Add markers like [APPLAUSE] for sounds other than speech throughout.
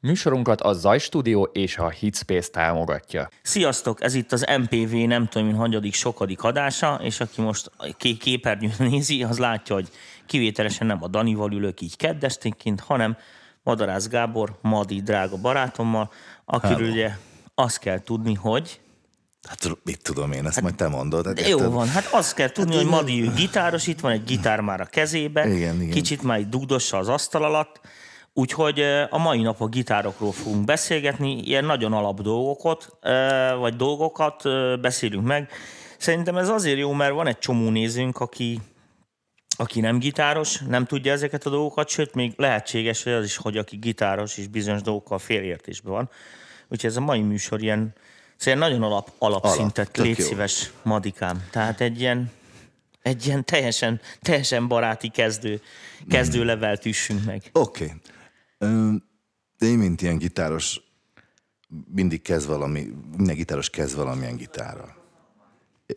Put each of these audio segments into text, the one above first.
Műsorunkat a Zaj Studio és a Hitspace támogatja. Sziasztok, ez itt az MPV nem tudom, mint hanyadik, sokadik adása, és aki most ké- képernyőn [LAUGHS] nézi, az látja, hogy kivételesen nem a Danival ülök így keddesténként, hanem Madarász Gábor, Madi drága barátommal, akiről Hello. ugye azt kell tudni, hogy Hát mit tudom én, ezt majd te mondod. Hát de jó érted? van, hát azt kell tudni, hogy Madi ő gitáros, itt van egy gitár már a kezébe, Igen, igen. kicsit már így dugdossa az asztal alatt, úgyhogy a mai nap a gitárokról fogunk beszélgetni, ilyen nagyon alap dolgokat, vagy dolgokat beszélünk meg. Szerintem ez azért jó, mert van egy csomó nézőnk, aki aki nem gitáros, nem tudja ezeket a dolgokat, sőt, még lehetséges hogy az is, hogy aki gitáros és bizonyos dolgokkal félértésben van. Úgyhogy ez a mai műsor ilyen, szóval nagyon alap, alapszintet, tök légy szíves, Madikám. Tehát egy ilyen, egy ilyen teljesen, teljesen baráti kezdő, kezdő levelt üssünk meg. Oké. Okay. Én, mint ilyen gitáros, mindig kezd valami, minden gitáros kezd valamilyen gitárral.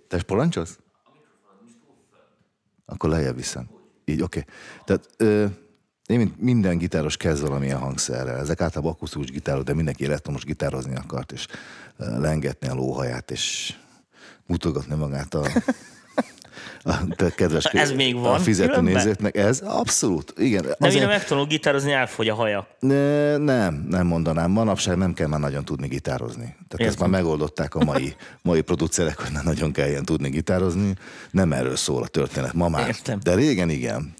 Te spolancsolsz? Akkor lejjebb viszem. Így, oké. Okay. Tehát ö, én, mint minden gitáros kezd valamilyen hangszerrel. Ezek általában akusztikus gitárok, de mindenki elektromos gitározni akart, és lengetni a lóhaját, és mutogatni magát a, a kedves Ez még a van fizető különben? nézőknek. Ez abszolút, igen. De mire megtanul gitározni, elfogy a haja. Ne, nem, nem mondanám. Manapság nem kell már nagyon tudni gitározni. Tehát ezt Értem. már megoldották a mai, mai producerek, hogy nem nagyon kell ilyen tudni gitározni. Nem erről szól a történet ma már. Értem. De régen igen.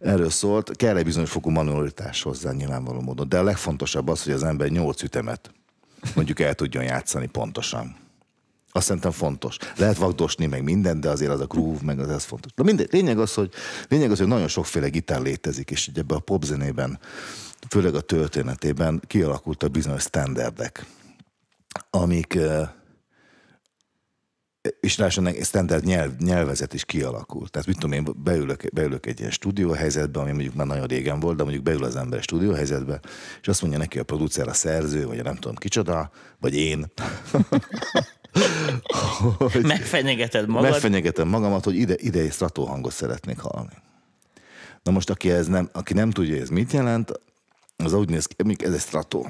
Erről szólt. Kell egy bizonyos fokú manualitás hozzá nyilvánvaló módon. De a legfontosabb az, hogy az ember nyolc ütemet mondjuk el tudjon játszani pontosan. Azt szerintem fontos. Lehet vagdosni meg minden, de azért az a groove, meg az ez fontos. De mindegy, lényeg az, hogy, lényeg az, hogy nagyon sokféle gitár létezik, és ugye ebbe a popzenében, főleg a történetében kialakultak bizonyos standardek, amik és ráadásul standard nyelv, nyelvezet is kialakult. Tehát mit tudom én, beülök, beülök egy ilyen stúdióhelyzetbe, ami mondjuk már nagyon régen volt, de mondjuk beül az ember stúdióhelyzetbe, és azt mondja neki a producer, a szerző, vagy a nem tudom kicsoda, vagy én, [LAUGHS] Megfenyegeted magad. Megfenyegetem magamat, hogy ide, ide egy strató hangot szeretnék hallani. Na most, aki, ez nem, aki nem tudja, ez mit jelent, az úgy néz ki, mondjuk ez egy strató.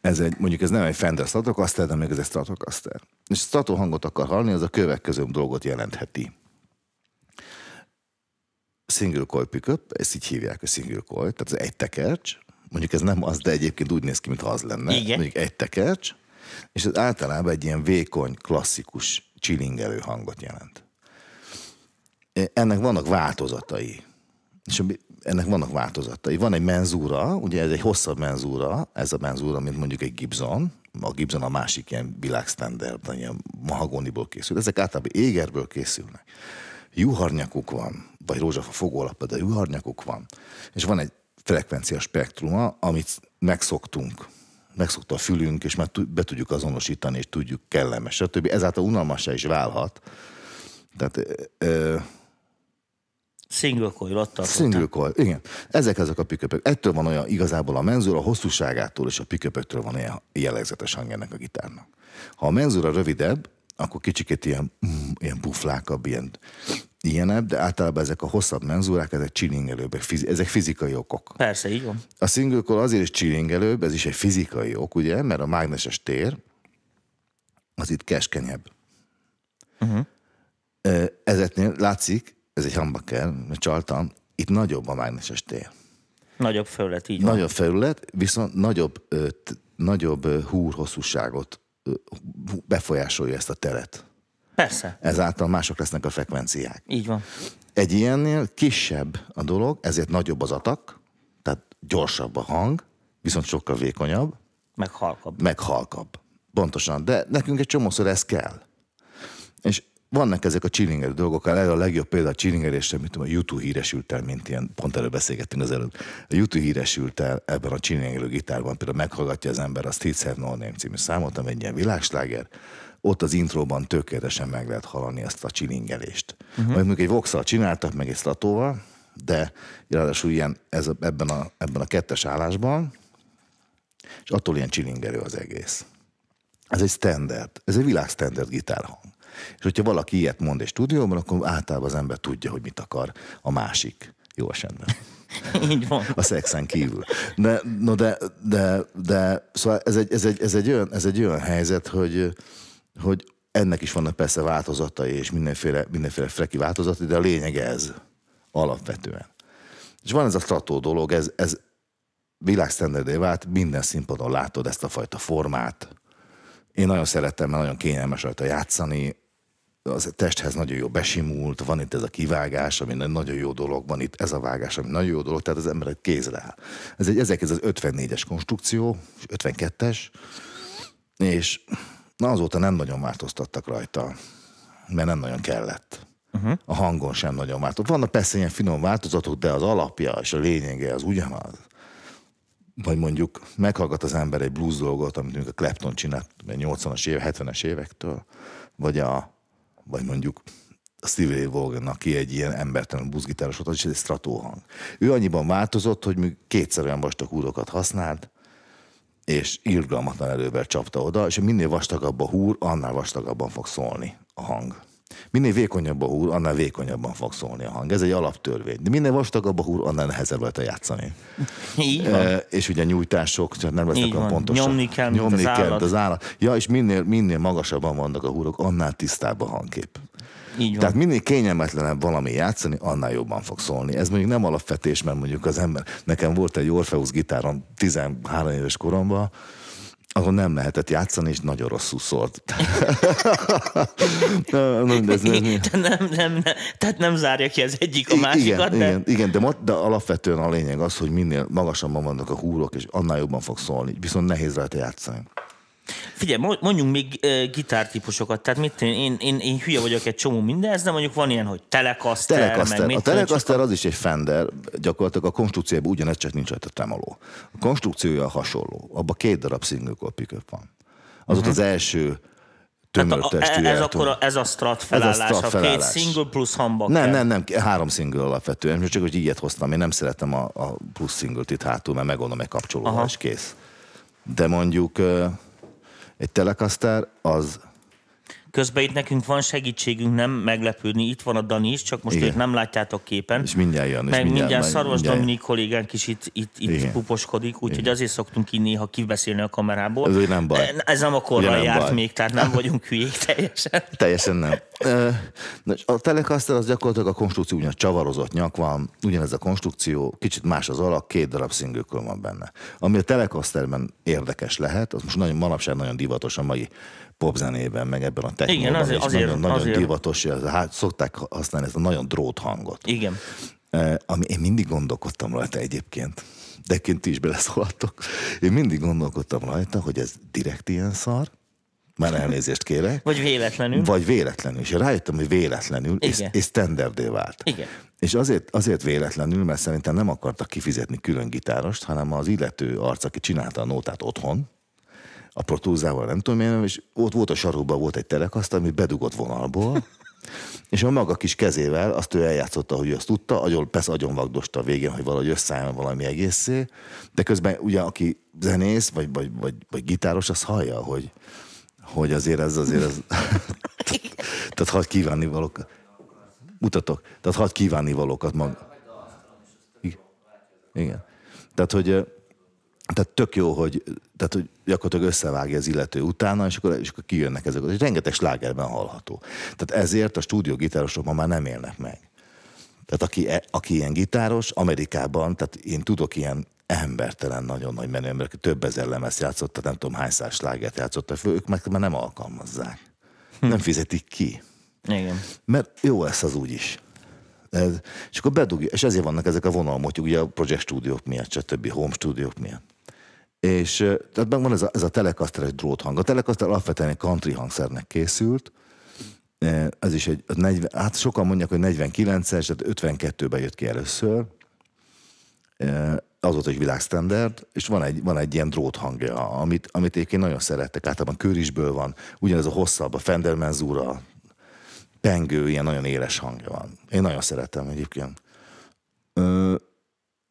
Ez egy, mondjuk ez nem egy Fender Stratocaster, de még ez egy Stratocaster. És strató hangot akar hallani, az a következő dolgot jelentheti. Single coil pickup, ezt így hívják, hogy single coil, tehát ez egy tekercs, mondjuk ez nem az, de egyébként úgy néz ki, mintha az lenne. Igen. Mondjuk egy tekercs, és ez általában egy ilyen vékony, klasszikus, csilingelő hangot jelent. Ennek vannak változatai. És ennek vannak változatai. Van egy menzúra, ugye ez egy hosszabb menzúra, ez a menzúra, mint mondjuk egy Gibson, a Gibson a másik ilyen világstandard, ilyen mahagoniból készül. Ezek általában égerből készülnek. Juharnyakuk van, vagy rózsafa fogólapa, de juharnyakuk van. És van egy frekvencia spektruma, amit megszoktunk megszokta a fülünk, és már be tudjuk azonosítani, és tudjuk kellemes, stb. Ezáltal unalmassá is válhat. Tehát ö, Single coil, ott single coil, igen. Ezek ezek a piköpök. Ettől van olyan igazából a menzúra hosszúságától és a piköpöktől van olyan jellegzetes hang ennek a gitárnak. Ha a menzúra rövidebb, akkor kicsikét ilyen, mm, ilyen buflákabb, ilyen, ilyenebb, de általában ezek a hosszabb menzúrák, ezek csilingelőbbek, ezek fizikai okok. Persze, így van. A single coil azért is chillingelőbb, ez is egy fizikai ok, ugye, mert a mágneses tér az itt keskenyebb. Uh-huh. Ezeknél látszik, ez egy mert csaltam, itt nagyobb a mágneses tér. Nagyobb felület, így van. Nagyobb felület, viszont nagyobb, ö, t- nagyobb ö, húr hosszúságot ö, hú- befolyásolja ezt a teret. Persze, Ezáltal mások lesznek a frekvenciák. így van. Egy ilyennél kisebb a dolog, ezért nagyobb az atak, tehát gyorsabb a hang, viszont sokkal vékonyabb, Meg halkabb. meg halkabb. Pontosan, de nekünk egy csomószor ez kell. És vannak ezek a chillingelő dolgok, a legjobb példa a chillingelésre, mint a YouTube híresült el, mint ilyen, pont erről beszélgettünk az előbb. A YouTube híresült el ebben a chillingelő gitárban, például meghallgatja az ember a Streets Have No Name című számot, ami egy ilyen világsláger, ott az intróban tökéletesen meg lehet hallani ezt a csilingelést. Uh-huh. Mondjuk egy vox csináltak, meg egy statóval, de ráadásul ilyen ez ebben, a, ebben a kettes állásban, és attól ilyen csilingelő az egész. Ez egy standard, ez egy világstandard gitárhang. És hogyha valaki ilyet mond egy stúdióban, akkor általában az ember tudja, hogy mit akar a másik. Jó esetben. [LAUGHS] Így van. a szexen kívül. De, no de, de, de szóval ez egy, ez egy, ez egy, olyan, ez egy olyan helyzet, hogy, hogy ennek is vannak persze változatai, és mindenféle, mindenféle freki változatai, de a lényeg ez alapvetően. És van ez a strató dolog, ez, ez világsztenderdé vált, minden színpadon látod ezt a fajta formát. Én nagyon szerettem, mert nagyon kényelmes rajta játszani, az a testhez nagyon jó besimult, van itt ez a kivágás, ami nagyon jó dolog, van itt ez a vágás, ami nagyon jó dolog, tehát az ember egy kézre áll. Ez egy 1954-es konstrukció, 52-es, és na azóta nem nagyon változtattak rajta, mert nem nagyon kellett. Uh-huh. A hangon sem nagyon változott. Vannak persze ilyen finom változatok, de az alapja és a lényege az ugyanaz. Vagy mondjuk meghallgat az ember egy blues dolgot, amit mondjuk a Clapton csinált 80-as évek, 70-es évektől, vagy a vagy mondjuk a Stevie Ray Vaughan, aki egy ilyen embertelen buszgitáros volt, az is egy strató hang. Ő annyiban változott, hogy még kétszer olyan vastag húrokat használt, és irgalmatlan erővel csapta oda, és minél vastagabb a húr, annál vastagabban fog szólni a hang. Minél vékonyabb a húr, annál vékonyabban fog szólni a hang. Ez egy alaptörvény. De minél vastagabb a húr, annál nehezebb lehet játszani. Így van. E, és ugye nyújtások, csak nem lesznek van. pontosan. Nyomni kell, mint Nyomni az kell, állat. az állat. Ja, és minél, minél magasabban vannak a húrok, annál tisztább a hangkép. Így van. Tehát minél kényelmetlenebb valami játszani, annál jobban fog szólni. Ez mondjuk nem alapvetés, mert mondjuk az ember, nekem volt egy Orpheus gitárom 13 éves koromban, ahol nem lehetett játszani, és nagyon rosszul szólt. [LAUGHS] Nem, ez, Tehát nem, nem, nem, tehát nem zárja ki az egyik a másikat, igen, de igen, igen de, de alapvetően a lényeg az, hogy minél magasabban vannak a húrok, és annál jobban fog szólni. Viszont nehéz rajta játszani. Figyelj, mo- mondjunk még uh, gitártípusokat, tehát mit én, én, én, én hülye vagyok egy csomó mindenhez, de mondjuk van ilyen, hogy telekaster, meg Telecaster. mit A tudom, Telecaster az is egy Fender, gyakorlatilag a konstrukciójában ugyanez, csak nincs rajta tremoló. A konstrukciója hasonló. Abban két darab single core pickup van. Az volt az első Tehát tömör a, testű ez, akkor a, ez a strat felállás, strat a felállás. két single plusz hamba Nem, nem, nem, három single alapvetően. Csak hogy ilyet hoztam, én nem szeretem a, a plusz singlet itt hátul, mert Aha. és kész. De mondjuk egy Telecaster az Közben itt nekünk van segítségünk, nem meglepődni. Itt van a Dani is, csak most Igen. őt nem látjátok képen. És mindjárt jön, Meg mindjárt, mindjárt- Szarvas Dominik kollégánk is itt, itt, itt Igen. puposkodik, úgyhogy azért szoktunk így néha kibeszélni a kamerából. Ez nem baj. Ez nem a korral nem járt baj. még, tehát nem vagyunk hülyék teljesen. [LAUGHS] Teljesen nem. A Telecaster az gyakorlatilag a konstrukció ugyan csavarozott nyak van, ugyanez a konstrukció, kicsit más az alak, két darab szingőkön van benne. Ami a Telecasterben érdekes lehet, az most nagyon, manapság nagyon divatos a mai popzenében, meg ebben a technóban, azért- és azért- nagyon, nagyon azért. divatos, ez, hát szokták használni ezt a nagyon drót hangot. Igen. Eh, ami én mindig gondolkodtam rajta egyébként, de egyébként ti is beleszólhattok. Én mindig gondolkodtam rajta, hogy ez direkt ilyen szar, már elnézést kérek, Vagy véletlenül. vagy véletlenül. És rájöttem, hogy véletlenül, és, Igen. és standardé vált. Igen. És azért, azért véletlenül, mert szerintem nem akartak kifizetni külön gitárost, hanem az illető arc, aki csinálta a nótát otthon, a protúzával, nem tudom én, és ott volt a sarokban volt egy telekaszt, ami bedugott vonalból, [LAUGHS] és a maga kis kezével azt ő eljátszotta, hogy ő azt tudta, agyon, persze agyon vagdosta a végén, hogy valahogy összeálljon valami egészé, de közben ugye aki zenész, vagy, vagy, vagy, vagy gitáros, az hallja, hogy, hogy azért ez azért ez... [LAUGHS] Tehát hadd kívánni valókat. Mutatok. Tehát hadd kívánni valókat mag. Igen. Tehát, hogy tehát tök jó, hogy, tehát, hogy gyakorlatilag összevágja az illető utána, és akkor, és akkor kijönnek ezek. És rengeteg slágerben hallható. Tehát ezért a stúdiógitárosok ma már nem élnek meg. Tehát aki, e- aki ilyen gitáros, Amerikában, tehát én tudok ilyen embertelen, nagyon nagy menő emberek, több ezer lemez játszott, tehát nem tudom hány száz slágert játszottak föl, ők meg már nem alkalmazzák. Nem fizetik ki. Igen. Mert jó lesz az úgy is. Ez, és akkor bedugja, és ezért vannak ezek a vonalmotyok, ugye a project stúdiók miatt, stb. home stúdiók miatt. És tehát meg van ez a, ez a telecasteres dróthang. A telecaster alapvetően egy country hangszernek készült, ez is egy, a 40, hát sokan mondják, hogy 49-es, tehát 52-ben jött ki először. Az volt egy világstandard, és van egy, van egy ilyen drót hangja, amit, amit egyébként nagyon szerettek. Általában körisből van, ugyanez a hosszabb, a Fender menzúra, pengő, ilyen nagyon éles hangja van. Én nagyon szeretem egyébként. Ö,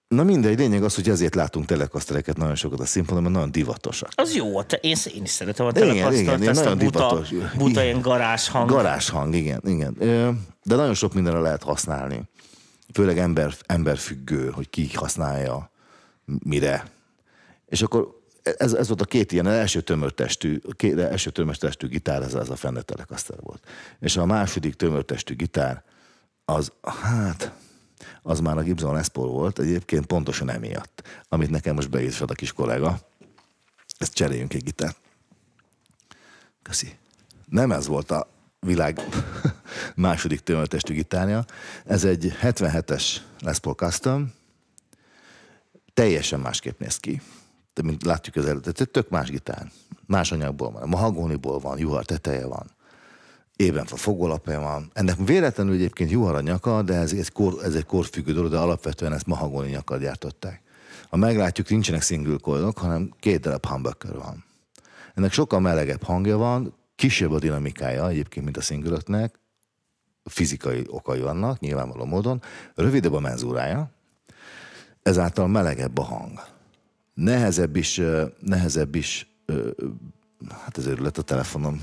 Na mindegy, lényeg az, hogy ezért látunk telekasztereket nagyon sokat a színpadon, mert nagyon divatosak. Az jó, te, én, én is szeretem a Igen, telekasztalt, igen, én ezt a nagyon buta, divatos. buta Igen. ilyen garázs hang. Garázshang, igen, igen. Ö, De nagyon sok mindenre lehet használni. főleg ember, emberfüggő, hogy ki használja, mire. És akkor ez, ez volt a két ilyen, az első tömörtestű, két, első tömörtestű gitár, ez, az a Fender Telecaster volt. És a második tömörtestű gitár, az, hát, az már a Gibson Les Paul volt, egyébként pontosan emiatt, amit nekem most beírt a kis kollega. Ezt cseréljünk egy gitárt. Köszi. Nem ez volt a világ [LAUGHS] második tömörtestű gitárja. Ez egy 77-es Les Paul Custom, teljesen másképp néz ki. De mint látjuk az előtt, ez tök más gitár. Más anyagból van, mahagóniból van, juhar teteje van, ében a fogólapja van. Ennek véletlenül egyébként juhar a nyaka, de ez egy, kor, ez egy korfüggő dolog, de alapvetően ezt mahagóni nyakkal gyártották. Ha meglátjuk, nincsenek single coilok, hanem két darab humbucker van. Ennek sokkal melegebb hangja van, kisebb a dinamikája egyébként, mint a szingülöknek, fizikai okai vannak, nyilvánvaló módon, rövidebb a menzúrája, ezáltal melegebb a hang. Nehezebb is, nehezebb is, hát ez örület a telefonom.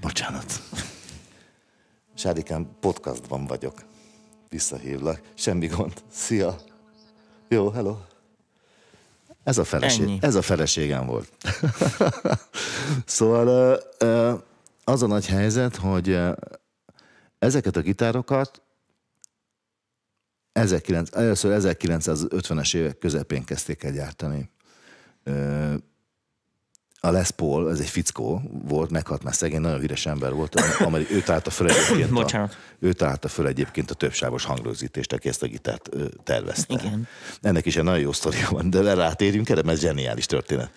Bocsánat. Sádikám, podcastban vagyok. Visszahívlak. Semmi gond. Szia. Jó, hello. Ez a, feleség, ez a feleségem volt. [LAUGHS] szóval az a nagy helyzet, hogy ezeket a gitárokat 19, először 1950-es évek közepén kezdték el gyártani. A Les Paul, ez egy fickó volt, meghalt már szegény, nagyon híres ember volt, amely ő találta föl egyébként, Bocsánat. a, ő találta föl egyébként a többsávos hangrögzítést, aki ezt a gitárt tervezte. Igen. Ennek is egy nagyon jó sztoria van, de rátérjünk erre, mert ez zseniális történet.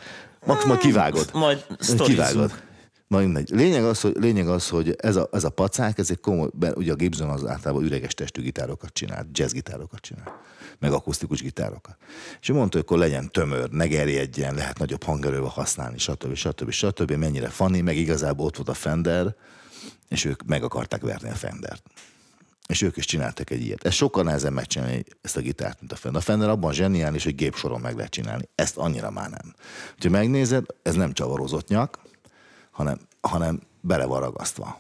Max, majd kivágod. Majd. Kivágod. Majd mindegy. Lényeg az, hogy, lényeg az, hogy ez, a, ez a pacák, ez egy komoly, ugye a Gibson az általában üreges testű gitárokat csinál, jazzgitárokat csinál, meg akusztikus gitárokat. És mondta, hogy akkor legyen tömör, ne gerjedjen, lehet nagyobb hangerővel használni, stb. stb. stb. Mennyire funny, meg igazából ott volt a Fender, és ők meg akarták verni a Fendert. És ők is csináltak egy ilyet. Ez sokkal nehezebb megcsinálni ezt a gitárt, mint a Fender. A Fender abban zseniális, hogy gépsoron meg lehet csinálni. Ezt annyira már nem. Ha megnézed, ez nem csavarozott nyak, hanem, hanem bele van ragasztva.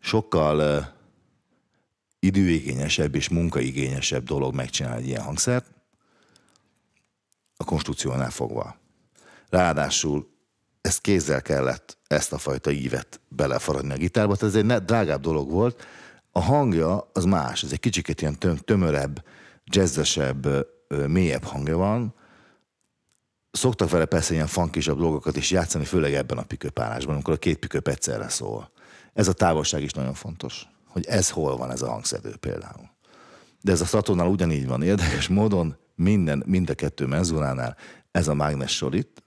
Sokkal időigényesebb és munkaigényesebb dolog megcsinálni egy ilyen hangszert, a konstrukciónál fogva. Ráadásul ezt kézzel kellett ezt a fajta ívet belefaradni a gitárba, tehát ez egy drágább dolog volt. A hangja az más, ez egy kicsit ilyen tömörebb, jazzesebb, mélyebb hangja van, szoktak vele persze ilyen funkisabb dolgokat is játszani, főleg ebben a piköpállásban, amikor a két piköp egyszerre szól. Ez a távolság is nagyon fontos, hogy ez hol van ez a hangszedő például. De ez a Saturnál ugyanígy van érdekes módon, minden, mind a kettő menzuránál ez a mágnes sor itt,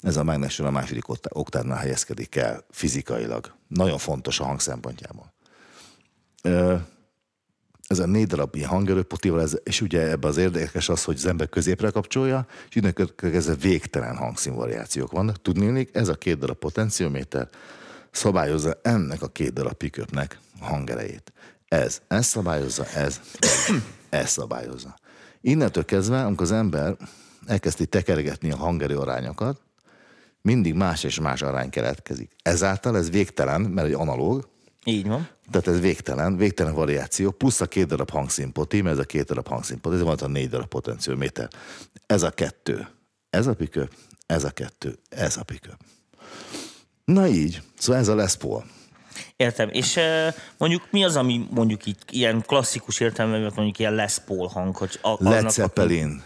ez a mágnes sor a második oktávnál helyezkedik el fizikailag. Nagyon fontos a hang szempontjából ez a négy darab ilyen hangerőpotival, ez, és ugye ebben az érdekes az, hogy az ember középre kapcsolja, és innen ez végtelen hangszínvariációk vannak. Tudnélik, ez a két darab potenciométer szabályozza ennek a két darab piköpnek a hangerejét. Ez, ez szabályozza, ez, [COUGHS] ez szabályozza. Innentől kezdve, amikor az ember elkezdi tekergetni a hangerő arányokat, mindig más és más arány keletkezik. Ezáltal ez végtelen, mert egy analóg, így van. Tehát ez végtelen, végtelen variáció, plusz a két darab hangszínpoti, mert ez a két darab hangszínpoti, ez van a négy darab potencióméter. Ez a kettő. Ez a piköp, ez a kettő, ez a piköp. Na így, szóval ez a Les Paul. Értem, és mondjuk mi az, ami mondjuk itt ilyen klasszikus értelemben, mondjuk ilyen Les Paul hang, hogy a, Led Zeppelin.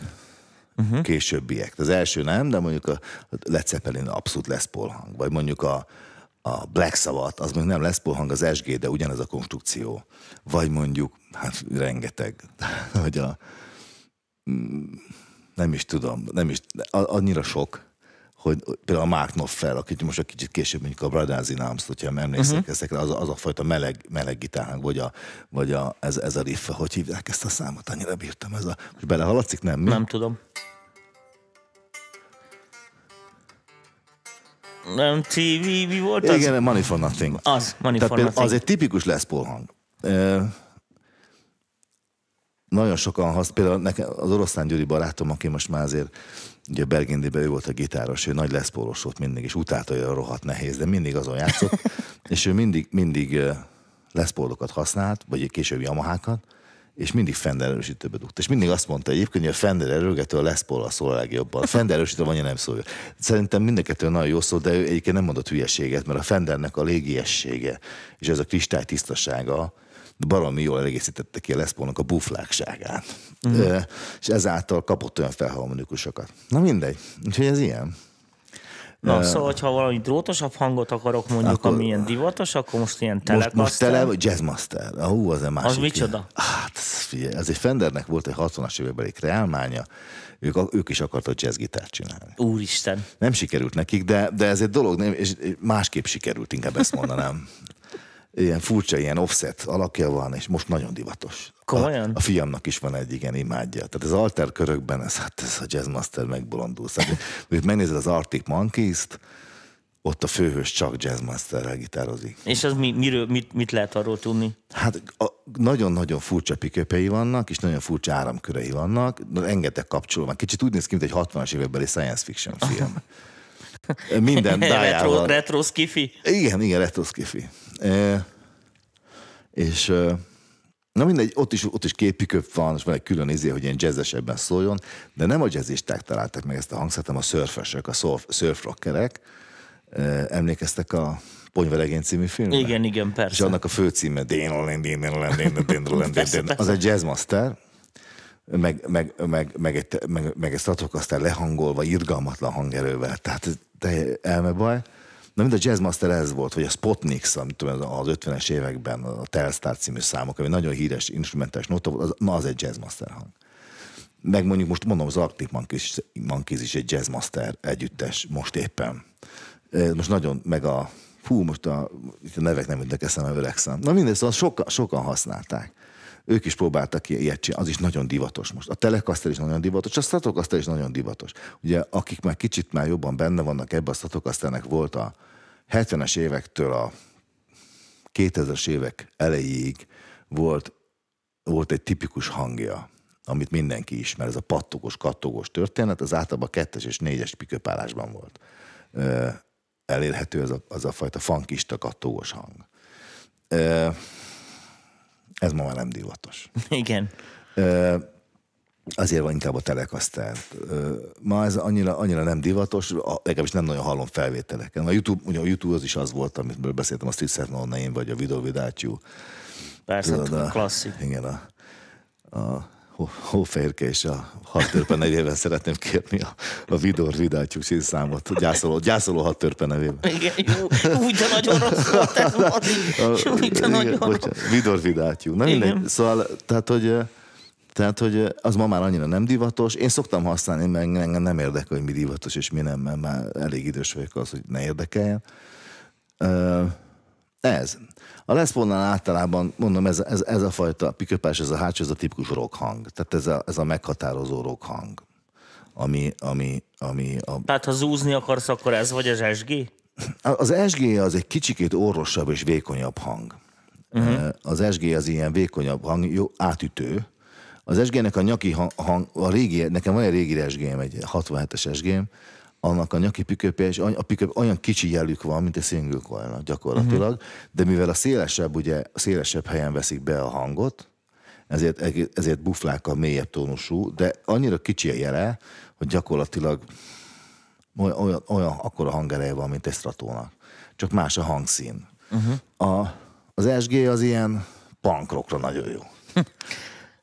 Uh-huh. Későbbiek. Az első nem, de mondjuk a Led Zeppelin abszolút Les Paul hang. Vagy mondjuk a, a Black Sabbath, az még nem lesz hang az SG, de ugyanez a konstrukció. Vagy mondjuk, hát rengeteg, [LAUGHS] hogy a, nem is tudom, nem is, annyira sok, hogy például a Mark Knopfler, akit most egy kicsit később, mondjuk a in Arms, hogyha emlékszek uh-huh. ezekre, az, az a fajta meleg, meleg gitárnak, vagy, a, vagy a, ez, ez a riff, hogy hívják ezt a számot, annyira bírtam. Ez a, most belehaladszik, nem? Mi? Nem tudom. nem TV, mi volt az? Igen, Money for Nothing. Az, Money Tehát for Nothing. Az egy tipikus Les Paul hang. E, nagyon sokan használ, például nekem az oroszlán Gyuri barátom, aki most már azért ugye Bergendiben ő volt a gitáros, ő nagy Les Paulos volt mindig, és utálta, hogy a rohadt nehéz, de mindig azon játszott, [LAUGHS] és ő mindig, mindig leszpólokat használt, vagy később Yamahákat, és mindig Fender erősítőbe dugta. És mindig azt mondta egyébként, hogy a Fender erőgető a Les Paul szól a legjobban. A Fender erősítő vagy nem szólja. Szerintem mind a kettő nagyon jó szó, de ő egyébként nem mondott hülyeséget, mert a Fendernek a légiessége és ez a kristály tisztasága, baromi jól egészítette ki a Les Paulnak a buflákságát. Uh-huh. És ezáltal kapott olyan felharmonikusokat. Na mindegy. Úgyhogy ez ilyen. Na, uh, szóval, ha valami drótosabb hangot akarok mondjuk, akkor, ami ilyen divatos, akkor most ilyen Telecaster. Most, most tele, vagy Jazzmaster. Ah, hú, az a másik. Az micsoda? Hát, figyelj, ez egy Fendernek volt egy 60-as évekbeli kreálmánya, ők, ők is akartak jazzgitárt csinálni. Úristen. Nem sikerült nekik, de, de ez egy dolog, nem, és másképp sikerült, inkább ezt mondanám. [LAUGHS] ilyen furcsa, ilyen offset alakja van, és most nagyon divatos. Komolyan? A, a fiamnak is van egy igen imádja. Tehát az alter körökben, ez, hát ez a jazzmaster megbolondul. Szóval, megnézed az Arctic Monkeys-t, ott a főhős csak jazzmasterrel gitározik. És az mi, miről, mit, mit lehet arról tudni? Hát nagyon-nagyon furcsa piköpei vannak, és nagyon furcsa áramkörei vannak, rengeteg kapcsoló Kicsit úgy néz ki, mint egy 60-as évekbeli science fiction film. [LAUGHS] Minden dájával. retro, retro skifi? Igen, igen, retro skifi. E, és Na mindegy, ott is, ott is két piköp van, és van egy külön izé, hogy ilyen jazzesebben szóljon, de nem a jazzisták találták meg ezt a hangszert, hanem a szörfösök, a surfrockerek. Emlékeztek a Ponyveregény című filmre? Igen, igen, persze. És annak a főcíme [LAUGHS] az egy jazzmaster, meg, meg, meg, meg, egy, meg, meg egy Stratocaster lehangolva, irgalmatlan hangerővel, tehát te elmebaj. Na, mind a Jazzmaster ez volt, vagy a Spotnix, amit tudom, az 50-es években a Telstar című számok, ami nagyon híres instrumentális nota volt, az, na az egy Jazzmaster hang. Meg mondjuk most mondom, az Arctic Monkeys, Monkeys is egy Jazzmaster együttes most éppen. Most nagyon, meg a, fú, most a, itt a nevek nem jutnak eszembe, öregszem. Na mindegy, szóval sokan, sokan használták. Ők is próbáltak ilyet csinálni, az is nagyon divatos most. A Telecaster is nagyon divatos, a Stratocaster is nagyon divatos. Ugye, akik már kicsit már jobban benne vannak ebben, a Stratocasternek volt a 70-es évektől a 2000-es évek elejéig volt, volt egy tipikus hangja, amit mindenki ismer, ez a pattogós, kattogós történet, az általában kettes és négyes piköpálásban volt elérhető az a, az a fajta funkista kattogós hang. Ez ma már nem divatos. Igen. Azért van inkább a Telecaster. Ma ez annyira, annyira nem divatos, legalábbis nem nagyon hallom felvételeken. A YouTube, ugye a YouTube az is az volt, amit beszéltem, a Street Set Name, vagy a Video You. Persze, Tudod, a, klasszik. Igen, a, a Hófehérke és a hadtörpe nevével szeretném kérni a, a Vidor Vidátyuk számot, gyászoló, gyászoló hadtörpe nevében. Igen, jó, úgy, de nagyon rossz volt ez, Úgy, de nagyon rossz. Vidor Vidátyuk. Na mindegy, szóval, tehát, hogy tehát, hogy az ma már annyira nem divatos. Én szoktam használni, mert engem nem érdekel, hogy mi divatos és mi nem, mert már elég idős vagyok az, hogy ne érdekeljen. Ez. A Les Paulnál általában, mondom, ez, ez, ez a fajta piköpás, ez a hátsó, ez a tipikus rock hang. Tehát ez a, ez a meghatározó rock hang. Ami, ami, ami a... Tehát ha zúzni akarsz, akkor ez vagy az SG? Az SG az egy kicsikét orvosabb és vékonyabb hang. Uh-huh. Az SG az ilyen vékonyabb hang, jó, átütő. Az SG-nek a nyaki hang, hang a régi, nekem van egy régi SG-m, egy 67-es SG-m, annak a nyaki pükőpje, és a pükőp olyan kicsi jelük van, mint egy single coil gyakorlatilag, uh-huh. de mivel a szélesebb, ugye, a szélesebb helyen veszik be a hangot, ezért, ezért buflák a mélyebb tónusú, de annyira kicsi a jele, hogy gyakorlatilag olyan, olyan, olyan akkora hangereje van, mint egy stratónak. Csak más a hangszín. Uh-huh. A, az SG az ilyen punkrockra nagyon jó. [LAUGHS]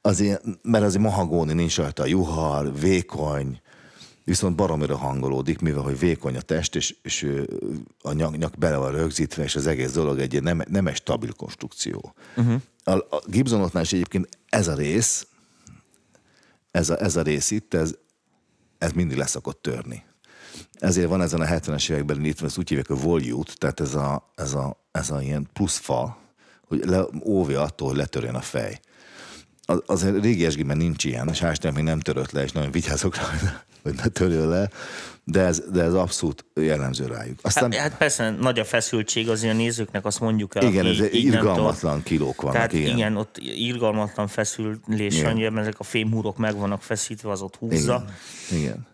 Az ilyen, mert az egy mahagóni, nincs rajta a juhar, vékony, viszont baromira hangolódik, mivel hogy vékony a test, és, és a nyak, nyak bele van rögzítve, és az egész dolog egy nem, nem egy stabil konstrukció. Uh-huh. A, a Gibsonotnál is egyébként ez a rész, ez a, ez a rész itt, ez, ez mindig leszakott törni. Ezért van ezen a 70-es években itt, ezt úgy hívják, a volute, tehát ez a, ez a, ez a ilyen plusz fa, hogy le, óvja attól, hogy letörjön a fej. Az, azért régi esgében nincs ilyen, és hál' még nem törött le, és nagyon vigyázok rá, hogy ne törjön le, de ez, de ez abszolút jellemző rájuk. Aztán, hát, hát persze nagy a feszültség az a nézőknek, azt mondjuk el. Igen, ez irgalmatlan kilók vannak. Tehát igen. igen, ott irgalmatlan feszülés van, ezek a fémhúrok meg vannak feszítve, az ott húzza. Igen. igen.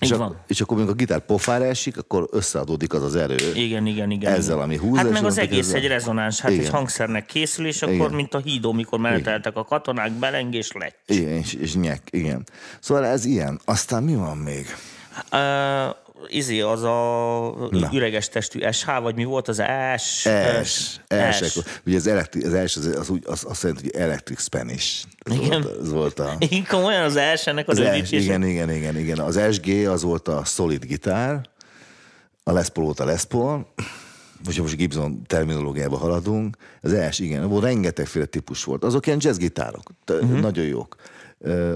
És, Így a, van. és akkor, amikor a gitár pofára esik, akkor összeadódik az az erő. Igen, igen, igen. Ezzel, igen. ami húz, Hát és meg az egész kezdve- egy rezonáns, hát Igen. egy hangszernek készül, és akkor, Igen. mint a hídó, mikor meneteltek a katonák, belengés lett. Igen, és, és nyek, igen. Szóval ez ilyen. Aztán mi van még? Uh, izé, az a Na. üreges testű SH, vagy mi volt az S? Es, S. akkor- ugye az, elektri, az es az, az, úgy, az azt jelenti, hogy electric Spanish. Ez Igen. Volt, az volt a... Igen, komolyan az S ennek az, Az S, igen, igen, igen, igen. Az SG az volt a solid gitár, a Les Paul volt a Les Paul, most most Gibson terminológiába haladunk, az S, igen, abból rengetegféle típus volt. Azok ilyen jazzgitárok, uh-huh. nagyon jók. Ö,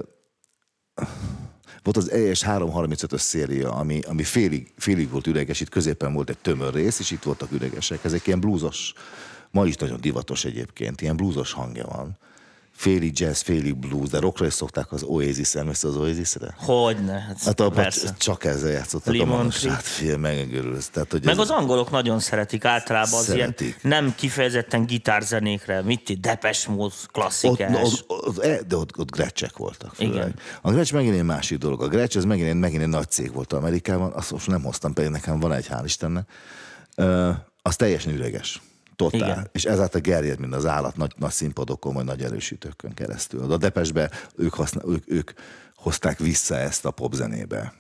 Volt az ES 335-ös széria, ami, ami félig, félig volt üreges, itt középen volt egy tömör rész, és itt voltak üregesek. Ezek ilyen blúzos, ma is nagyon divatos egyébként, ilyen blúzos hangja van. Félig jazz, félig blues, de rockra is szokták az Oasis, emlékszel az Oasis-re? Hogyne, hát, Hát abban csak ezzel játszottak Lemon a. Hát figyelj, megörülsz. Tehát, hogy Meg ez, az angolok nagyon szeretik általában az Szeretik. ilyen nem kifejezetten gitárzenékre, mit itt, Depes Mode, klasszikás. ott, ott, e- de ott, ott grecsek voltak. Főleg. Igen. A Gretsch megint egy másik dolog. A Gretsch ez megint, egy- megint egy nagy cég volt Amerikában, azt most nem hoztam, pedig nekem van egy, hál' Istennek. Ö, az teljesen üreges. Totál. Igen. És ezáltal gerjed, mint az állat nagy, nagy színpadokon, vagy nagy erősítőkön keresztül. A Depesbe ők, használ, ők, ők hozták vissza ezt a popzenébe.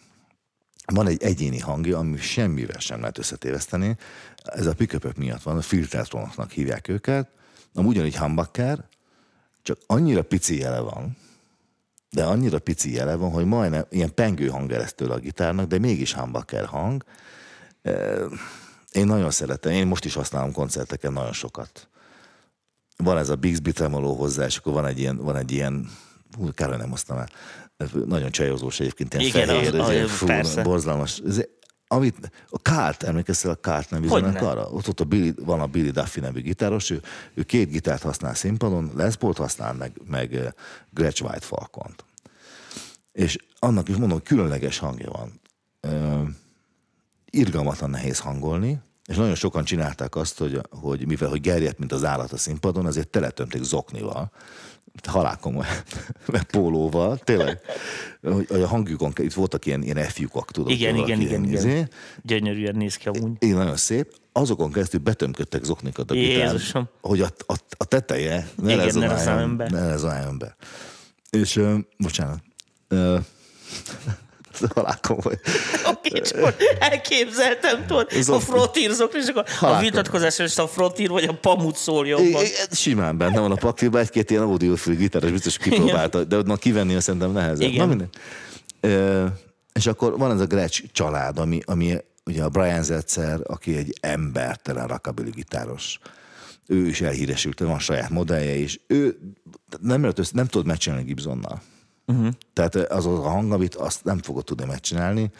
Van egy egyéni hangja, ami semmivel sem lehet összetéveszteni. Ez a piköpök miatt van, a filtertronoknak hívják őket. Ami ugyanígy humbucker, csak annyira pici jele van, de annyira pici jele van, hogy majdnem ilyen pengő hang lesz tőle a gitárnak, de mégis humbucker hang. Én nagyon szeretem, én most is használom koncerteken nagyon sokat. Van ez a Bixby tremoló hozzá, és akkor van egy ilyen, van egy ilyen hú, kár, nem hoztam el. Nagyon csajozós egyébként, ilyen Igen, fehér, az- ez az- fú, persze. borzalmas. Ez, amit, a Kárt, emlékezzel a Kárt nevű zenekarra? Ott, ott a Billy, van a Billy Duffy nevű gitáros, ő, ő két gitárt használ színpadon, Les Paul-t használ, meg, meg eh, Gretsch White Falcont. És annak is mondom, különleges hangja van. Ö, irgalmatlan nehéz hangolni, és nagyon sokan csinálták azt, hogy, hogy mivel hogy gerjedt, mint az állat a színpadon, azért teletömték zoknival, halálkomoly, [LAUGHS] meg pólóval, tényleg. Hogy, hogy a hangjukon, itt voltak ilyen, ilyen F-lyukak, tudod. Igen, igen, ilyen igen, izé. igen. Gyönyörűen néz ki amúgy. Igen, nagyon szép. Azokon keresztül betömködtek zoknikat a gitár, Jézusom. hogy a, a, a teteje ne Igen, ne rezonáljon, rezonáljon be. Ne be. És, ö, bocsánat, ö, [LAUGHS] halál komoly. Oké, csak elképzeltem, tudod, a frotírzok, és akkor a Halálkom. vitatkozás és a frotír vagy a pamut szól jobban. Simán benne van a pakliba, egy-két ilyen audiofil gitáros biztos kipróbálta, de na kivenni szerintem nehezebb. Igen. Na minden. Ö, és akkor van ez a Gretsch család, ami, ami ugye a Brian Zetzer, aki egy embertelen rockabilly gitáros. Ő is elhíresült, van saját modellje is. Ő nem, lehet nem tudod megcsinálni Gibsonnal. Uh-huh. Tehát az a hang, amit azt nem fogod tudni megcsinálni.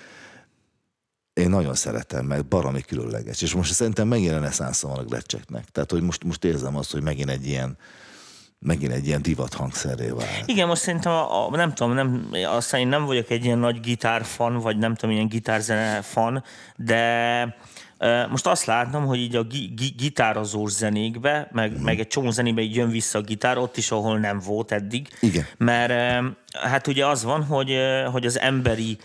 Én nagyon szeretem, meg baromi különleges. És most szerintem megint reneszánsza van a Gretscheknek. Tehát, hogy most, most érzem azt, hogy megint egy ilyen megint egy ilyen divat hangszerré vált. Igen, most szerintem, a, a, nem tudom, nem, aztán én nem vagyok egy ilyen nagy gitárfan, vagy nem tudom, ilyen gitárzene fan, de most azt látom, hogy így a gi, gi, gitározós zenékbe, meg, Mhm. meg egy csomó zenébe így jön vissza a gitár, ott is, ahol nem volt eddig. Igen. Mert hát ugye az van, hogy, hogy az emberi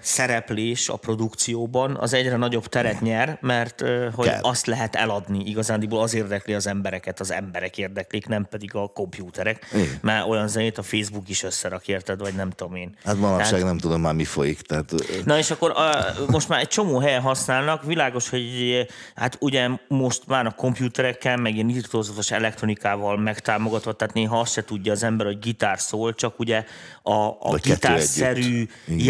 szereplés a produkcióban az egyre nagyobb teret nyer, mert hogy Kell. azt lehet eladni igazándiból, az érdekli az embereket, az emberek érdeklik, nem pedig a kompjúterek. Igen. Mert olyan zenét a Facebook is összerak, érted, vagy nem tudom én. Hát manapság Tehát- nem tudom már mi folyik. Tehát, Na és akkor a, most már egy csomó helyen használnak, világos, hogy hát ugye most már a komputerekkel, meg ilyen irtózatos elektronikával megtámogatva, tehát néha azt se tudja az ember, hogy gitár szól, csak ugye a, a gitárszerű együtt.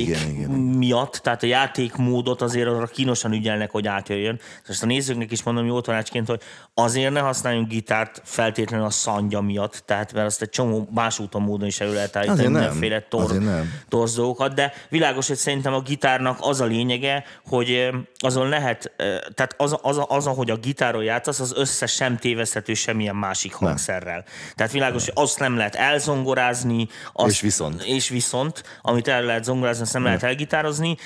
Igen, játék igen, igen. miatt, tehát a játékmódot azért arra kínosan ügyelnek, hogy átjöjjön. Most a nézőknek is mondom jó tanácsként, hogy azért ne használjunk gitárt feltétlenül a szandja miatt, tehát mert azt egy csomó más úton módon is elő lehet állítani, Azért nem. mindenféle tor, Azért nem. torz dolgokat, de világos, hogy szerintem a gitárnak az a lényege, hogy azon lehet, tehát az, az, az, ahogy a gitáron játszasz, az összes sem téveszthető semmilyen másik hangszerrel. Tehát világos, hogy azt nem lehet elzongorázni. Azt, És viszont. És viszont, amit el lehet zongorázni, azt nem lehet elgitározni,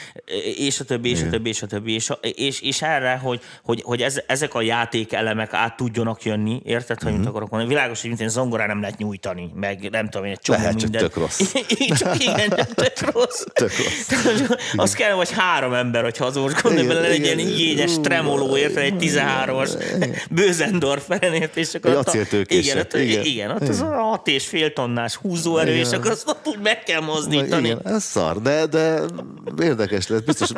és a többi, és a többi, és a többi, és, a, és, és erre, hogy, hogy, hogy ez, ezek a játékelemek át tudjanak jönni, érted, hogy Mhm. mit akarok mondani? Világos, hogy mint én zongorán nem lehet nyújtani, meg nem tudom én, egy csomó Lehet, csak minden. tök rossz. [LAUGHS] csak igen, csak tök rossz. [LAUGHS] Tök rossz. Tehát, az kell, vagy három ember, hogyha az most gondolj Igen, bele, legyen igen. egy igényes tremoló, érted, egy 13-as Bözendorferen, érted, és akkor Egy igen, igen. igen, ott az a hat és fél tonnás húzóerő, és Igen. akkor azt úgy meg kell mozdítani. Igen, ez szar, de, de érdekes lesz. Biztos,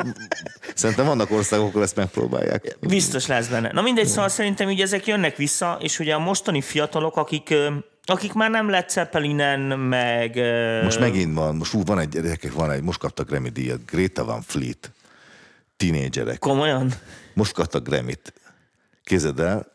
szerintem vannak országok, ahol ezt megpróbálják. Biztos lesz benne. Na mindegy, szóval szerintem így ezek jönnek vissza, és ugye a mostani fiatalok, akik, akik már nem Led Zeppelinen, meg... Most megint van, most hú, van egy, gyerekek, van egy, most kaptak Grammy díjat, Greta Van Fleet, tínédzserek. Komolyan? Most kaptak Grammy-t. Képzeld el,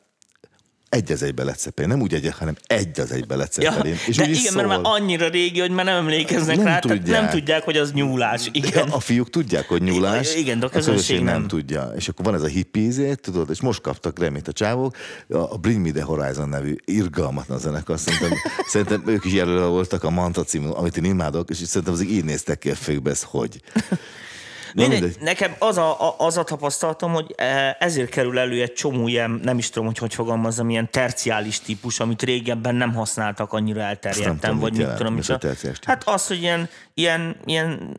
egy az egybe Led. Nem úgy egy, hanem egy az egybe Led Ja, és de igen, mert már szól. annyira régi, hogy már nem emlékeznek Nem rá, tehát tudják. nem tudják, hogy az nyúlás. Igen. A fiúk tudják, hogy nyúlás. Igen, de a közönség nem. nem. tudja. És akkor van ez a hippie tudod, és most kaptak Grammy-t a csávók. A a Bring Me The Horizon nevű irgalmatlan zenekar. Szerintem, [LAUGHS] szerintem ők is jelölve voltak a Manta című, amit én imádok, és szerintem azok így néztek ki a ez hogy. Mindegy, mindegy. nekem az a, a, az a tapasztalatom, hogy eh, ezért kerül elő egy csomó ilyen, nem is tudom, hogy hogy fogalmazzam, ilyen terciális típus, amit régebben nem használtak annyira elterjedten, vagy mit tudom. Mi mit tudom. Hát az, hogy ilyen, ilyen, ilyen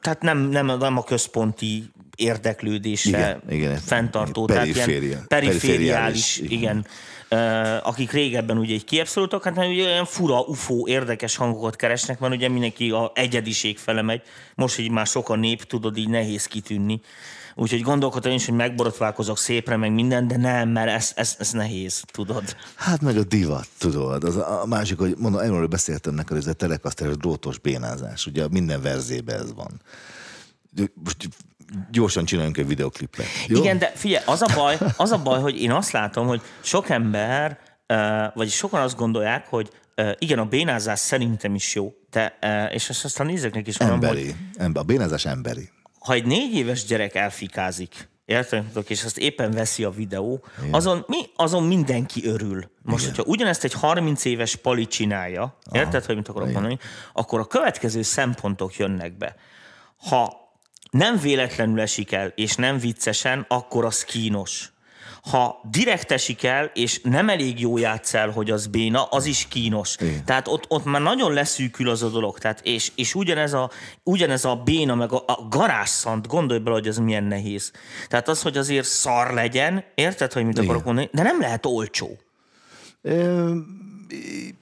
tehát nem, nem, nem a központi érdeklődésre Igen, igen. fenntartó, Periféria. tehát ilyen Perifériális, perifériális, igen. igen. Akik régebben ugye egy kiabszolútak, hát mert ugye olyan fura, ufó, érdekes hangokat keresnek, mert ugye mindenki a egyediség fele megy. Most így már sok a nép, tudod, így nehéz kitűnni. Úgyhogy gondolkodtam én is, hogy megborotválkozok szépre, meg minden, de nem, mert ez, ez, ez nehéz, tudod. Hát meg a divat, tudod. Az a a másik, hogy mondom, erről beszéltem neked, ez a telekaszteres drótos bénázás. Ugye minden verzében ez van. Most gyorsan csináljunk egy videoklipet. Jó? Igen, de figyelj, az a baj, az a baj, hogy én azt látom, hogy sok ember, vagy sokan azt gondolják, hogy igen, a bénázás szerintem is jó, de, és ezt aztán nézőknek is mondom, hogy Emberi. Ember, a bénázás emberi. ha egy négy éves gyerek elfikázik, érted? És azt éppen veszi a videó, azon, mi, azon mindenki örül. Most, hogyha ugyanezt egy 30 éves pali csinálja, érted, hogy mit akarok mondani, akkor a következő szempontok jönnek be. Ha nem véletlenül esik el, és nem viccesen, akkor az kínos. Ha direkt esik el, és nem elég jó játsz el, hogy az béna, az is kínos. Igen. Tehát ott, ott már nagyon leszűkül az a dolog. Tehát és, és ugyanez, a, ugyanez a béna, meg a, a garásszant, gondolj bele, hogy ez milyen nehéz. Tehát az, hogy azért szar legyen, érted, hogy mit akarok mondani, de nem lehet olcsó. Ö,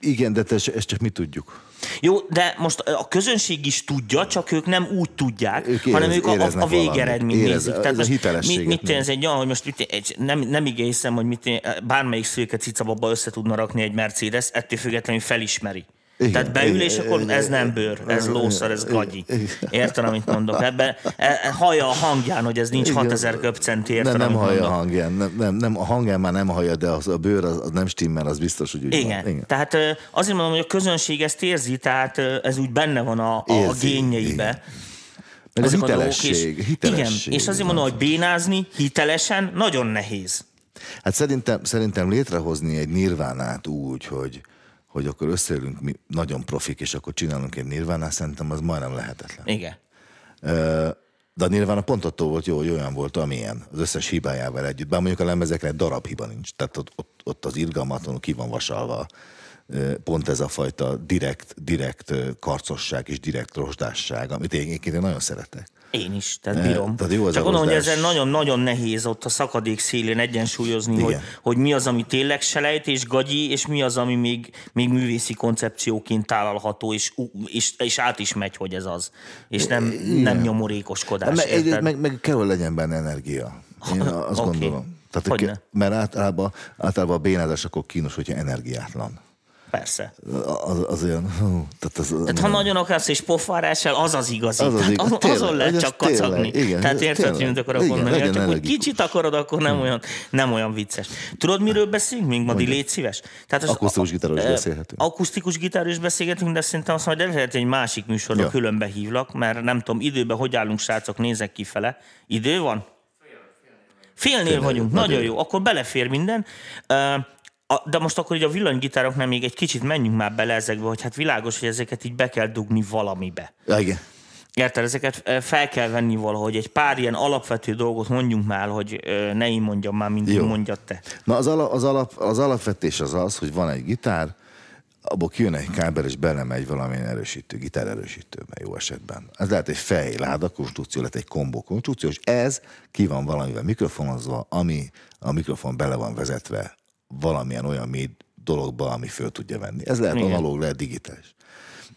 igen, de te, ezt csak mi tudjuk. Jó, de most a közönség is tudja, csak ők nem úgy tudják, Ők hanem érez- ők a, a, a végeredményt nézik. Érez- ez a most hitelességet mit, mit ez egy olyan, hogy most mit, egy, nem, nem igen hiszem, hogy mit, bármelyik szőke cicababba össze tudna rakni egy Mercedes, ettől függetlenül felismeri. Igen, Tehát beül, és akkor igen, ez nem bőr, ez igen, lószar, ez gagyi. igen. Érted, amit mondok? Ebben e, e, hallja a hangján, hogy ez nincs Igen. 6000 köpcenti, érted, Nem, nem hallja a mondok? hangján. Nem, nem, nem, a hangján már nem hallja, de az, a bőr az, az nem stimmel, az biztos, hogy úgy Igen. van. Igen. Tehát azért mondom, hogy a közönség ezt érzi, tehát ez úgy benne van a, a, a Érzi, génjeibe. igen. Meg a a dolgok, hitelesség. és, hitelesség. Igen, és azért mondom, hogy bénázni hitelesen nagyon nehéz. Hát szerintem, szerintem létrehozni egy nirvánát úgy, hogy, hogy akkor összeülünk mi nagyon profik, és akkor csinálunk egy nirvánát, szerintem az majdnem lehetetlen. Igen. De a Nirvana pont attól volt jó, hogy olyan volt, amilyen, az összes hibájával együtt. Bár mondjuk a lemezekre egy darab hiba nincs. Tehát ott, ott, ott az irgalmatlanul ki van vasalva pont ez a fajta direkt, direkt karcosság és direkt rozsdásság, amit én egyébként én nagyon szeretek. Én is, tehát bírom. tehát jó az Csak gondolom, hogy ezen nagyon-nagyon nehéz ott a szakadék szélén egyensúlyozni, hogy, Igen. hogy mi az, ami tényleg selejt és gagyi, és mi az, ami még, még művészi koncepcióként tálalható, és, és, és át is megy, hogy ez az. És nem, nem nyomorékoskodás. Meg, egy, érted? meg, meg kell, hogy legyen benne energia. Én [LAUGHS] azt Oké. gondolom. Tehát, Hogyne. mert általában, általában a bénázás akkor kínos, hogyha energiátlan. Persze. Az, az olyan, hú, tehát az, Tehát ha nagyon akarsz és pofárással, az az igazi. Az az Tehát igaz. azon, Tényleg, azon lehet csak tényleg, kacagni. igen, Tehát érted, hogy tényleg. mit akarok Igen, mondani? Csak energikus. kicsit akarod, akkor nem olyan, nem olyan vicces. Tudod, miről beszélünk még, Madi? Légy szíves. Tehát az- Akusztikus gitáról is beszélhetünk. Akusztikus gitáról is beszélgetünk, de szerintem azt majd lehet egy másik műsorba Ja. külön behívlak, mert nem tudom, időben hogy állunk, srácok, nézek kifele. Idő van? Félnél vagyunk, nagyon nagyon jó, akkor belefér minden. A- De most akkor így a villanygitároknál még egy kicsit menjünk már bele ezekbe, hogy hát világos, hogy ezeket így be kell dugni valamibe. Ja, igen. Érted, ezeket fel kell venni valahogy. Egy pár ilyen alapvető dolgot mondjunk már, hogy ne én mondjam már, mint Jó. mondjad te. Na az, ala, az, alap, az alapvetés az az, hogy van egy gitár, abból kijön egy kábel, és belemegy valamilyen erősítő, gitár erősítőbe jó esetben. Ez lehet egy fejláda konstrukció, lehet egy kombó konstrukció, és ez ki van valamivel mikrofonozva, ami a mikrofon bele van vezetve valamilyen olyan mély dologba, ami föl tudja venni. Ez lehet Igen. analóg, lehet digitális.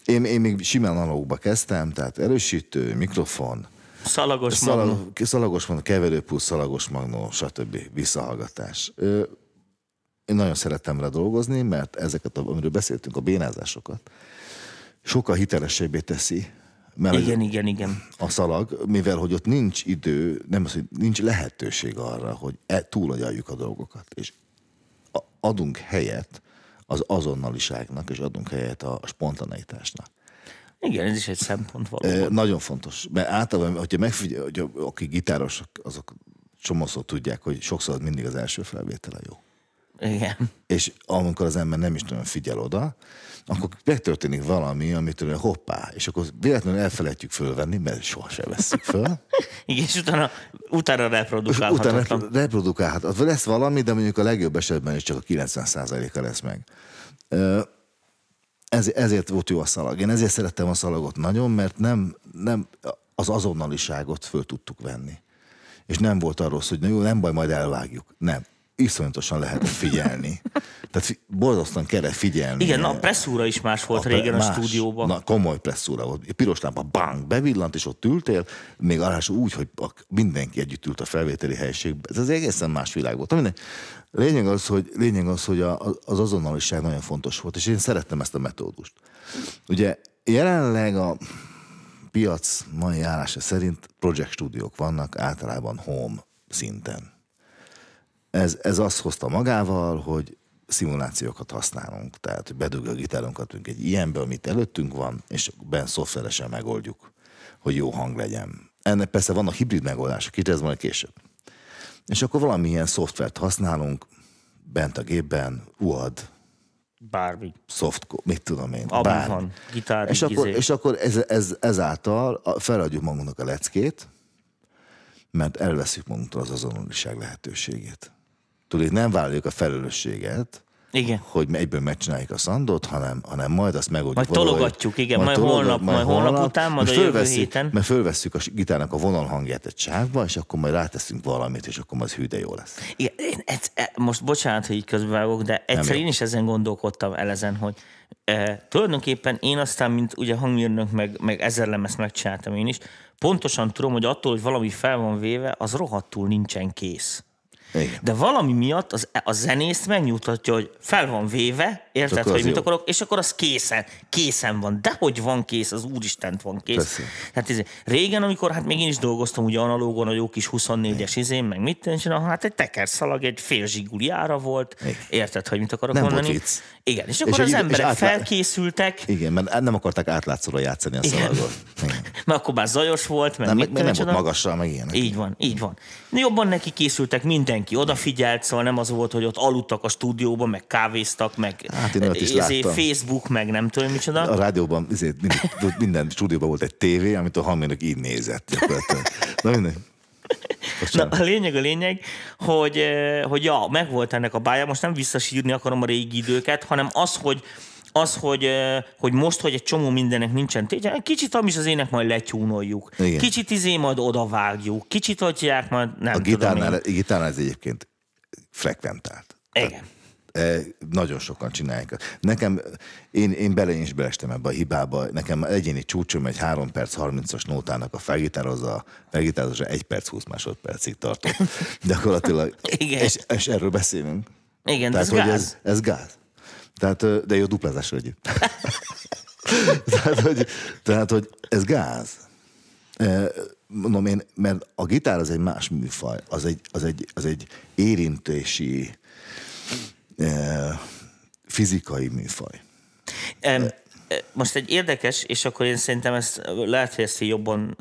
Én, én még simán analógba kezdtem, tehát erősítő, mikrofon, Szalagos magnó. szalag, szalagos magnó, keverőpulsz, szalagos magnó, stb. visszahallgatás. Én nagyon szerettem vele dolgozni, mert ezeket, amiről beszéltünk, a bénázásokat, sokkal hitelesebbé teszi, mert Igen, igen, igen. a szalag, mivel hogy ott nincs idő, nem az, hogy nincs lehetőség arra, hogy e, túlagyaljuk a dolgokat, és adunk helyet az azonnaliságnak, és adunk helyet a spontaneitásnak. Igen, ez is egy szempont valóban. Nagyon fontos, mert általában, hogyha megfigyel, hogy akik gitárosok, azok csomószor tudják, hogy sokszor mindig az első felvétele jó. Igen. És amikor az ember nem is nagyon figyel oda, akkor megtörténik valami, amitől hoppá, és akkor véletlenül elfelejtjük fölvenni, mert sohasem vesszük föl. [LAUGHS] Igen, és utána, utána És utána reprodukálhatatlan. reprodukálhat. Lesz valami, de mondjuk a legjobb esetben is csak a 90%-a lesz meg. Ez, ezért volt jó a szalag. Én ezért szerettem a szalagot nagyon, mert nem, nem az azonnaliságot föl tudtuk venni. És nem volt arról szó, hogy na jó, nem baj, majd elvágjuk. Nem. Iszonyatosan lehet [LAUGHS] figyelni. Tehát borzasztóan kell figyelni. Igen, na, a presszúra is más volt A régen a más. stúdióban. Na, komoly presszúra volt. Piros lámpa, bang, bevillant, és ott ültél, még arás úgy, hogy a- mindenki együtt ült a felvételi helyiségben. Ez az egészen más világ volt. Minden. Lényeg az, hogy, lényeg az, hogy a, az azonnaliság nagyon fontos volt, és én szerettem ezt a metódust. Ugye jelenleg a piac mai állása szerint project stúdiók vannak általában home szinten. Ez, ez azt hozta magával, hogy szimulációkat használunk, tehát bedugja a gitárunkat egy ilyenbe, amit előttünk van, és benne szoftveresen megoldjuk, hogy jó hang legyen. Ennek persze vannak hibrid megoldások, kicsit ez majd később. És akkor valamilyen szoftvert használunk, bent a gépben, UAD, Bármi. soft, mit tudom én, Ami bármi. van, gitár, És akkor, izé. és akkor ez, ez, ezáltal a- feladjuk magunknak a leckét, mert elveszünk magunktól az azonnaliság lehetőségét. Tudod, nem vállaljuk a felelősséget, Igen. hogy egyből megcsináljuk a szandot, hanem, hanem majd azt megoldjuk Majd valahogy. tologatjuk, igen, majd holnap, majd holnap után, majd a jövő héten. Mert fölvesszük a gitárnak a vonalhangját egy sávba, és akkor majd ráteszünk valamit, és akkor az hű, de jó lesz. Igen, én ez, e, most bocsánat, hogy így közbevágok, de egyszer én is ezen gondolkodtam el ezen, hogy e, tulajdonképpen én aztán, mint ugye hangmérnök, meg, meg ezer lemezt megcsináltam én is, pontosan tudom, hogy attól, hogy valami fel van véve, az rohadtul nincsen kész. Igen. De valami miatt az, a zenészt megnyugtatja, hogy fel van véve, érted, Akkor hogy mit jó. akarok, és akkor az készen, készen van. De hogy van kész, az úristent van kész. Persze. Hát ez, régen, amikor hát még én is dolgoztam ugye analógon, a jó kis 24-es izén, meg mit tűncsen, hát egy tekerszalag, egy fél zsiguli ára volt, Igen. érted, hogy mit akarok Nem volt mondani? vicc. Igen, és akkor És az egy- és emberek átlá- felkészültek, Igen, mert nem akarták átlátszóra játszani a szalagot. [LAUGHS] Igen. [LAUGHS] mert akkor már zajos volt, meg Nem, mit meg, nem volt én, magassal, meg ilyenek. így van, így van. Jobban neki készültek, mindenki odafigyelt, szóval nem az volt, hogy ott aludtak a stúdióban, meg kávéztak, meg Hát én is izé, láttam. Facebook, meg nem tudom micsoda. A rádióban izé, mindig, minden stúdióban volt egy tévé, amit a hangmérnök így nézett. Na minden. Na, a lényeg a lényeg, hogy, eh, hogy ja, megvolt ennek a bája, most nem visszasírni akarom a régi időket, hanem az, hogy az, hogy, hogy most, hogy egy csomó mindennek nincsen tétje, kicsit amis az ének majd letyúnoljuk. Igen. Kicsit izé majd odavágjuk. Kicsit adják majd, nem A tudom gitárnál, én. a gitárnál ez egyébként frekventált. Igen. E, nagyon sokan csinálják. Nekem, én, én bele is belestem ebbe a hibába. Nekem egyéni csúcsom egy 3 perc 30-as nótának a felgitározza, felgitározása 1 perc 20 másodpercig tartott. [LAUGHS] Gyakorlatilag. Igen. És, és erről beszélünk. Igen, Tehát, ez hogy gáz. ez, ez gáz. Tehát, de jó duplázásra együtt. [LAUGHS] tehát, hogy, tehát, hogy ez gáz. Mondom én, mert a gitár az egy más műfaj, az egy, az egy, az egy érintési, fizikai műfaj. E, Most egy érdekes, és akkor én szerintem ezt lehet, hogy ezt jobban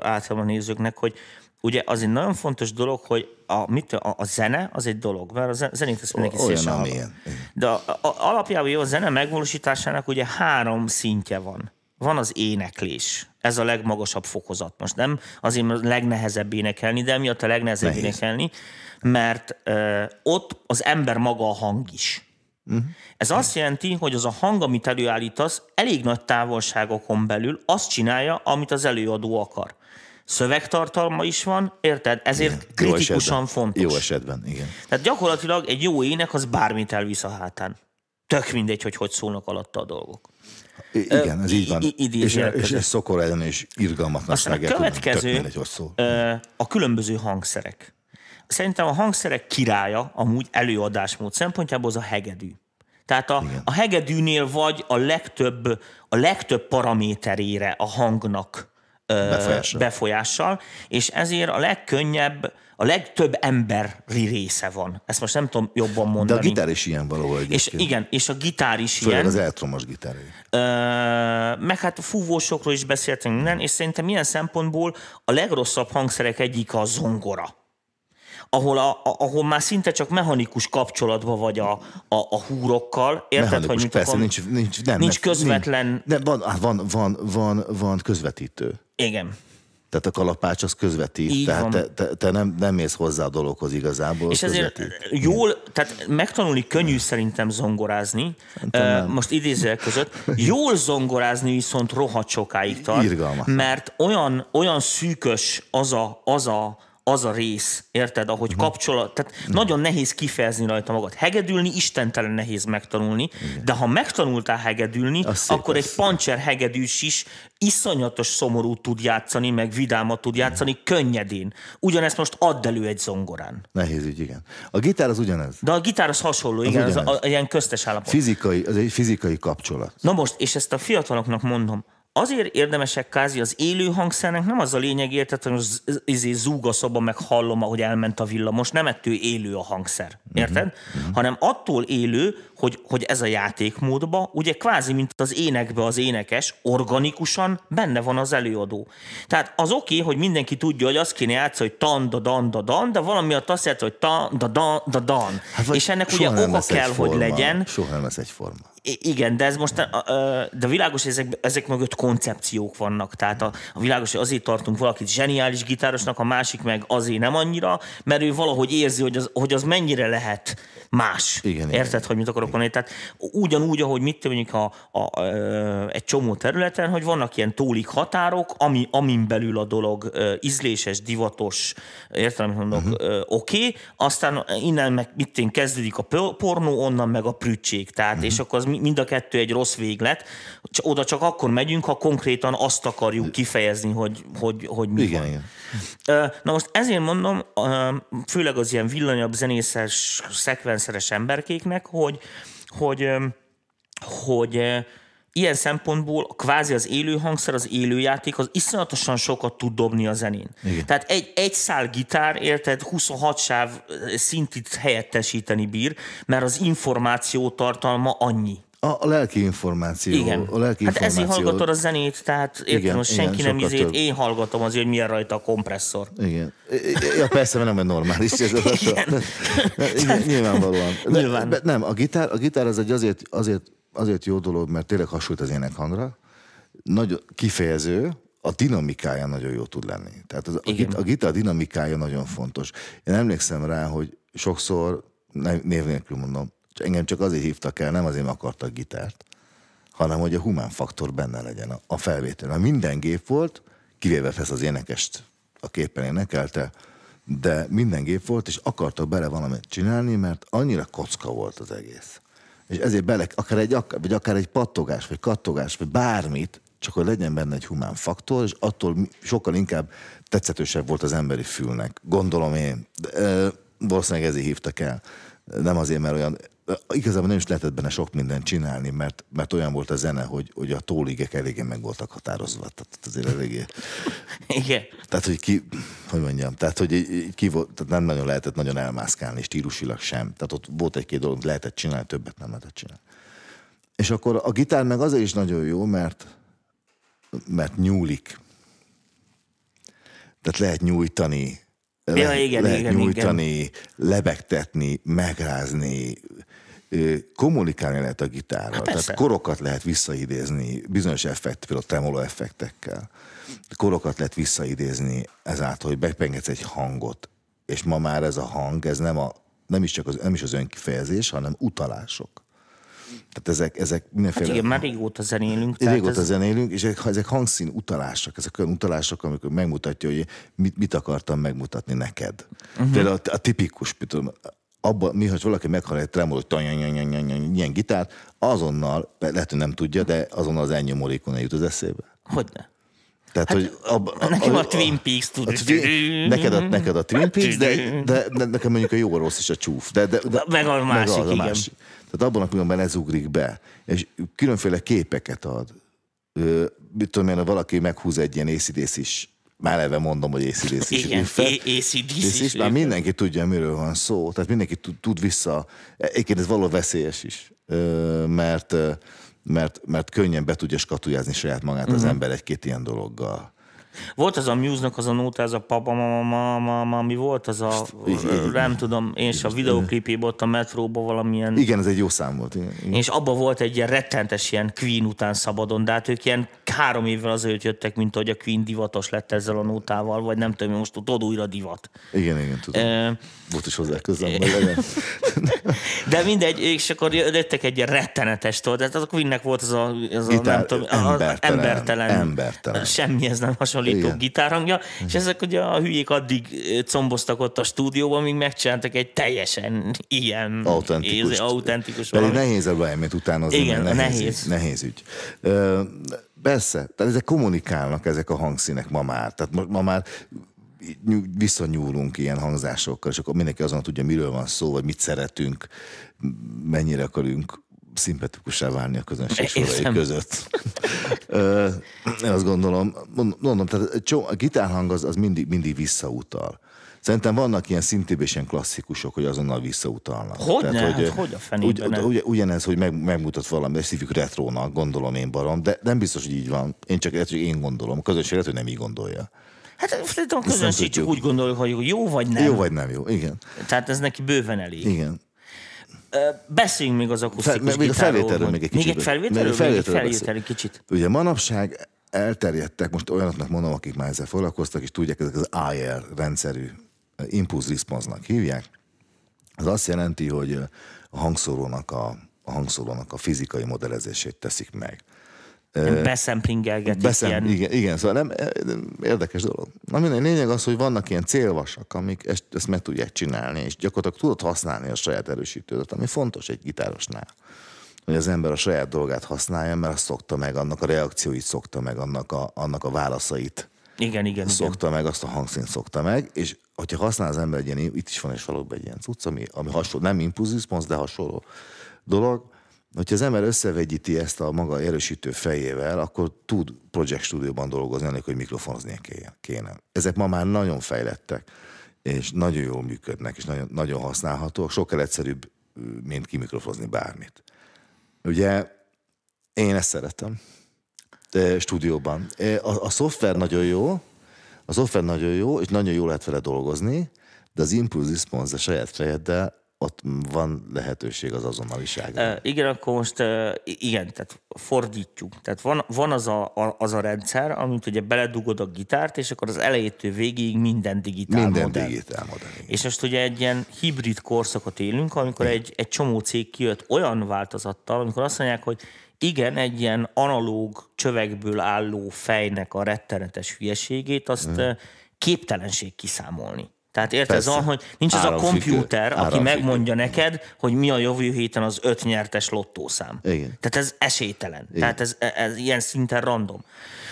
általában nézőknek, hogy ugye az egy nagyon fontos dolog, hogy a, mit, a, a zene az egy dolog, mert a ze- zenét ezt mindenki Olyan, szívesen amilyen. De a, a, alapjában jó, a zene megvalósításának ugye három szintje van. van az éneklés. Ez a legmagasabb fokozat. Most nem azért a legnehezebb énekelni, de miatt a legnehezebb Nehéz. énekelni, mert ö, ott az ember maga a hang is. Uh-huh. Ez azt jelenti, hogy az a hang, amit előállítasz, elég nagy távolságokon belül azt csinálja, amit az előadó akar. Szövegtartalma is van, érted? Ezért Igen. Kritikusan esetben. fontos. Jó esetben, igen. Tehát gyakorlatilag egy jó ének az bármit elvisz a hátán. Tök mindegy, hogy hogy szólnak alatta a dolgok. I- igen, ez így van. i- és, és ez szokor ellen és irgalmatlan Aztán a következő Mindegy, hogy szól. a különböző hangszerek. Szerintem a hangszerek királya amúgy előadásmód szempontjából az a hegedű. Tehát a, a hegedűnél vagy a legtöbb, a legtöbb paraméterére a hangnak Befolyással. befolyással, és ezért a legkönnyebb, a legtöbb emberi része van. Ezt most nem tudom jobban De mondani. a gitár is ilyen valahol és egyébként. igen, és a gitár is Főleg ilyen. az elektromos gitár. Ö, meg hát a fúvósokról is beszéltünk minden, és szerintem ilyen szempontból a legrosszabb hangszerek egyik a zongora. Ahol, a, a, ahol már szinte csak mechanikus kapcsolatban vagy a, a, a húrokkal. Érted, Mechanikus, hogy persze, akar- nincs, nincs, nem, nincs közvetlen- Nincs, de van, van, van, van, van közvetítő. Igen. Tehát a kalapács az közvetít. Így tehát van. te, te, te nem, nem mész hozzá a dologhoz igazából. És ezért közvetít. jól, tehát megtanulni könnyű szerintem zongorázni, uh, most idézőek között, jól zongorázni viszont rohadt sokáig tart, Irgalmatlan. mert olyan, olyan szűkös az a, az a az a rész, érted, ahogy Mhm. kapcsolat, tehát nagyon nehéz kifejezni rajta magad. Hegedülni istentelen nehéz megtanulni, de ha megtanultál hegedülni, Az szép akkor egy lesz. pancser hegedűs is iszonyatos szomorú tud játszani, meg vidámat tud játszani könnyedén. Ugyanezt most add elő egy zongorán. Nehéz ügy, igen. A gitár az ugyanez. De a gitár az hasonló, igen, az, ugyanez. a, a, ilyen köztes állapot. Fizikai, az egy fizikai kapcsolat. Na most, és ezt a fiataloknak mondom, azért érdemesek kázi az élő hangszernek, nem az a lényeg, érted, hogy most z- izé zúg a szoba, meg hallom, ahogy elment a villamos, nem ettől élő a hangszer, érted? Uh-huh. Hanem attól élő, hogy, hogy ez a játékmódba, ugye kvázi, mint az énekbe az énekes, organikusan benne van az előadó. Tehát az oké, okay, hogy mindenki tudja, hogy azt kéne játszani, hogy tan, da, dan, da, dan, de valami azt játsza, hogy tan, da, dan, da, dan. Hát és ennek ugye oka kell, hogy egyforma. legyen, Soha nem lesz egyforma. Igen, de ez most, de világos, hogy ezek, ezek mögött koncepciók vannak. Tehát a, a világos, hogy azért tartunk valakit zseniális gitárosnak, a másik meg azért nem annyira, mert ő valahogy érzi, hogy az, hogy az mennyire lehet más. Igen, Érted, igen. hogy mit akarok mondani? Tehát ugyanúgy, ahogy mit mondjuk a, a, egy csomó területen, hogy vannak ilyen tólik határok, ami, amin belül a dolog ízléses, divatos, amit mondok, uh-huh. oké, okay, aztán innen meg mit én kezdődik a po- pornó, onnan meg a prütség. Tehát, uh-huh. és akkor az mind a kettő egy rossz véglet. Oda csak akkor megyünk, ha konkrétan azt akarjuk kifejezni, hogy, hogy, hogy mi Igen, van. igen. Na most ezért mondom, főleg az ilyen villanyabb, zenészes, szekvenszeres emberkéknek, hogy, hogy, hogy ilyen szempontból kvázi az élő hangszer, az élő játék, az iszonyatosan sokat tud dobni a zenén. Igen. Tehát egy, egy szál gitár, érted, 26 sáv szintit helyettesíteni bír, mert az információ tartalma annyi. A, a lelki információ. Igen. A lelki hát ezért hallgatod a zenét, tehát érted, Igen, most igen, senki nem sokkal izét, több. én hallgatom azért, hogy milyen rajta a kompresszor. Igen. Ja, persze, mert nem egy normális. [LAUGHS] Ez az Igen. [LAUGHS] Igen, nyilvánvalóan. Nyilván. De nem, a gitár, a gitár az egy azért, azért, azért jó dolog, mert tényleg hasonlít az énekhangra. Nagyon kifejező, a dinamikája nagyon jó tud lenni. Tehát az, a, Igen. a gitár dinamikája nagyon fontos. Én emlékszem rá, hogy sokszor, név nélkül mondom, engem csak azért hívtak el, nem azért akartak gitárt, hanem hogy a humán faktor benne legyen a, a felvétel. Mert minden gép volt, kivéve persze az énekest a képen énekelte, de minden gép volt, és akartak bele valamit csinálni, mert annyira kocka volt az egész. És ezért bele, akár egy, vagy akár egy pattogás, vagy kattogás, vagy bármit, csak hogy legyen benne egy humán faktor, és attól sokkal inkább tetszetősebb volt az emberi fülnek. Gondolom én. De, ö, valószínűleg ezért hívtak el. Nem azért, mert olyan igazából nem is lehetett benne sok mindent csinálni, mert, mert olyan volt a zene, hogy, hogy a tóligek eléggé meg voltak határozva. Tehát azért eléggé... [LAUGHS] Igen. Tehát, hogy ki, hogy mondjam, tehát, hogy ki volt, tehát nem nagyon lehetett nagyon elmászkálni, stílusilag sem. Tehát ott volt egy-két dolog, lehetett csinálni, többet nem lehetett csinálni. És akkor a gitár meg azért is nagyon jó, mert, mert nyúlik. Tehát lehet nyújtani, Ja, lehet, igen, lehet igen, nyújtani, lebegtetni, megrázni, kommunikálni lehet a gitárral. Hát persze. Tehát korokat lehet visszaidézni, bizonyos effekt, például tremolo effektekkel. Korokat lehet visszaidézni ezáltal, hogy bepengetsz egy hangot, és ma már ez a hang, ez nem, a, nem, is, csak az, nem is az önkifejezés, hanem utalások. Tehát ezek, ezek mindenféle... Hát igen, már régóta zenélünk. tehát Régóta ez- zenélünk, és ezek, ezek hangszín utalások, ezek olyan utalások, amikor megmutatja, hogy mit, mit akartam megmutatni neked. Uh-huh. Például a, a tipikus, például, abban, mi, hogy valaki meghall egy tanyanyanyanyany, ilyen gitárt, azonnal, lehet, hogy nem tudja, de azonnal az ennyi morékona jut az eszébe. Hogyne. Tehát, hát, hogy abba, [LAUGHS] Nekem a Twin Peaks tud. a Twin- neked, a, neked a Twin Peaks, de, de, de nekem mondjuk a jó, a rossz és a csúf. De, de, de, Meg a másik, az, a igen. Tehát abban a pillanatban ez ugrik be, és különféle képeket ad. Ö, Mit tudom én, ha valaki meghúz egy ilyen ACDC is, már eleve mondom, hogy ACDC is. Igen, AC/DC is már mindenki tudja, miről van szó. Tehát mindenki tud, vissza. Egyébként ez való veszélyes is, mert, mert, mert könnyen be tudja skatujázni saját magát az ember egy-két ilyen dologgal. Volt az a Muse-nak az a nóta, ez a papa, ma, ma, ma, ma, mi volt az a, nem tudom, én is a videoklipében ott a metróban valamilyen Igen, ez egy jó szám volt. Igen, igen. És abban volt egy ilyen rettentes ilyen Queen után szabadon, de hát ők ilyen három évvel azért jöttek, mint hogy a Queen divatos lett ezzel a nótával, vagy nem tudom, most tudod újra divat. Igen, igen, tudom. Ö, Volt is hozzá legyen. [LAUGHS] De mindegy, és akkor jöttek egy ilyen rettenetes tehát a Queennek volt az a, az a Gitár- nem tudom, embertelen, embertelen, embertelen. semmihez nem hasonlító Igen. gitárhangja, és ezek ugye a hülyék addig comboztak ott a stúdióban, míg megcsináltak egy teljesen ilyen Autentikus. íz- autentikus Pedig nehéz a Brian utánozni, Igen, nehéz, nehéz. Nehéz ügy. Ö, persze, tehát ezek kommunikálnak ezek a hangszínek ma már. Tehát ma, már nyú- visszanyúlunk ilyen hangzásokkal, és akkor mindenki azon tudja, miről van szó, vagy mit szeretünk, mennyire akarunk szimpatikussá válni a közönség sorai között. Én azt gondolom, mond- mondom, tehát a gitárhang az, az mindig, mindig visszautal. Szerintem vannak ilyen szintén és ilyen klasszikusok, hogy azonnal visszautalnak. Hogyne, hát ö, hogy a fenében ugy, ugy, ugyanez, hogy meg, megmutat valami, ezt hívjuk retrónak, gondolom én barom, de nem biztos, hogy így van. Én csak lehet, hogy én gondolom. A közönség lehet, hogy nem így gondolja. Hát szerintem a közönség csak úgy gondolja, hogy jó vagy nem. Jó vagy nem jó, igen. Tehát ez neki bőven elég. Igen. Beszéljünk még az akusztikus Fel- még a felvételről még egy kicsit. Még egy felvételről? Még a Még egy felvételről kicsit. Ugye manapság elterjedtek, most olyanoknak mondom, akik már ezzel foglalkoztak, és tudják, ezek az IR rendszerű eh, impulse response-nak hívják. Ez azt jelenti, hogy a hangszórónak a, a hangszórónak a fizikai modellezését teszik meg. Beszemplingelgetik Beszem, ilyen. igen, igen, szóval nem, érdekes dolog. Na minden lényeg az, hogy vannak ilyen célvasak, amik ezt, ezt meg tudják csinálni, és gyakorlatilag tudod használni a saját erősítődet, ami fontos egy gitárosnál. Hogy az ember a saját dolgát használja, mert azt szokta meg, annak a reakcióit szokta meg, annak a, annak a válaszait Igen, igen, igen. szokta meg, azt a hangszínt szokta meg, és hogyha használ az ember egy ilyen, itt is van és valóban egy ilyen cucc, ami, ami hasonló, nem response, de hasonló dolog, hogyha az ember összevegyíti ezt a maga erősítő fejével, akkor tud Project Studio-ban dolgozni, anélkül, hogy mikrofonoznia kéne-. Ezek ma már nagyon fejlettek, és nagyon jól működnek, és nagyon, nagyon használhatóak, sokkal egyszerűbb, mint kimikrofozni bármit. Ugye én ezt szeretem stúdióban. A, a szoftver nagyon jó, a szoftver nagyon jó, és nagyon jó lehet vele dolgozni, de az impulse response a saját fejeddel, ott van lehetőség az azonnaliságra. Uh, igen, akkor most uh, igen, tehát fordítjuk. Tehát van, van az, a, a, az a rendszer, amit ugye beledugod a gitárt, és akkor az elejétől végéig minden digitál Minden modell. digitál modell. igen. És most ugye egy ilyen hibrid korszakot élünk, amikor egy, egy csomó cég kijött olyan változattal, amikor azt mondják, hogy igen, egy ilyen analóg csövekből álló fejnek a rettenetes hülyeségét, azt mm. képtelenség kiszámolni. Tehát érted, Persze. van, hogy nincs az a kompjúter, aki Áramfüggő. megmondja neked, hogy mi a jövő héten az öt nyertes lottószám. Igen. Tehát ez esélytelen. Igen. Tehát ez, ez ilyen szinten random.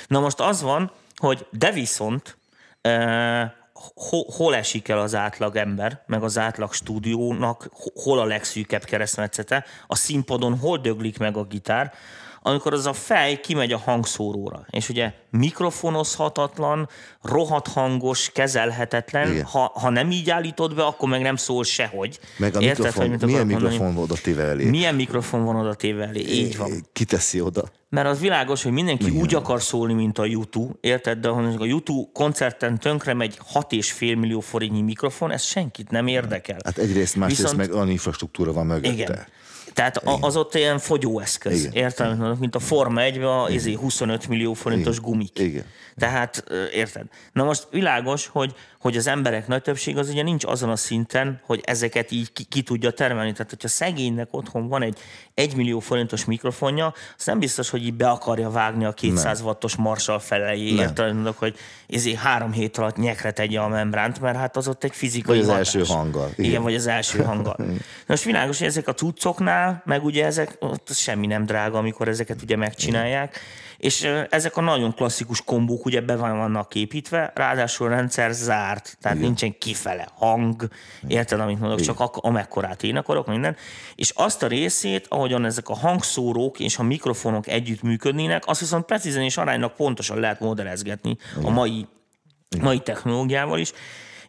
Na most az van, hogy de viszont eh, ho, hol esik el az átlag ember, meg az átlag stúdiónak, ho- hol a legszűkebb keresztmetszete, a színpadon hol döglik meg a gitár, amikor az a fej kimegy a hangszóróra, és ugye mikrofonozhatatlan, rohadt hangos, kezelhetetlen, Igen. ha, ha nem így állítod be, akkor meg nem szól sehogy. Meg a Érted, mikrofon, hogy milyen mondani? mikrofon oda téve elé? Milyen mikrofon van oda téve elé? Így van. Kiteszi oda. Mert az világos, hogy mindenki Igen. úgy akar szólni, mint a YouTube, érted? De ha a YouTube koncerten tönkre megy 6,5 millió forintnyi mikrofon, ez senkit nem érdekel. Hát egyrészt, másrészt Viszont- meg olyan infrastruktúra van mögötte. Igen. Tehát a, az ott ilyen fogyóeszköz, Igen. mondok, Mint a Forma 1 a izé 25 millió forintos Igen. gumik. Igen. Tehát, érted? Na most világos, hogy, hogy az emberek nagy többség az ugye nincs azon a szinten, hogy ezeket így ki, ki tudja termelni. Tehát, hogyha szegénynek otthon van egy 1 millió forintos mikrofonja, az nem biztos, hogy így be akarja vágni a 200 wattos Marshall felejé? Mondok, hogy ezért három hét alatt nyekre tegye a membránt, mert hát az ott egy fizikai Vagy az hatás. első hanggal. Igen, Igen. vagy az első hanggal. [LAUGHS] Na most világos, hogy ezek a cuccoknál, meg ugye ezek, ott semmi nem drága, amikor ezeket ugye megcsinálják, és ezek a nagyon klasszikus kombók ugye be van- vannak építve, ráadásul a rendszer zárt, tehát Igen. nincsen kifele hang, érted, amit mondok, csak ak- amekkorát én akarok, minden. És azt a részét, ahogyan ezek a hangszórók és a mikrofonok együtt működnének, azt viszont precízen és aránylag pontosan lehet modellezgetni a mai mai technológiával is,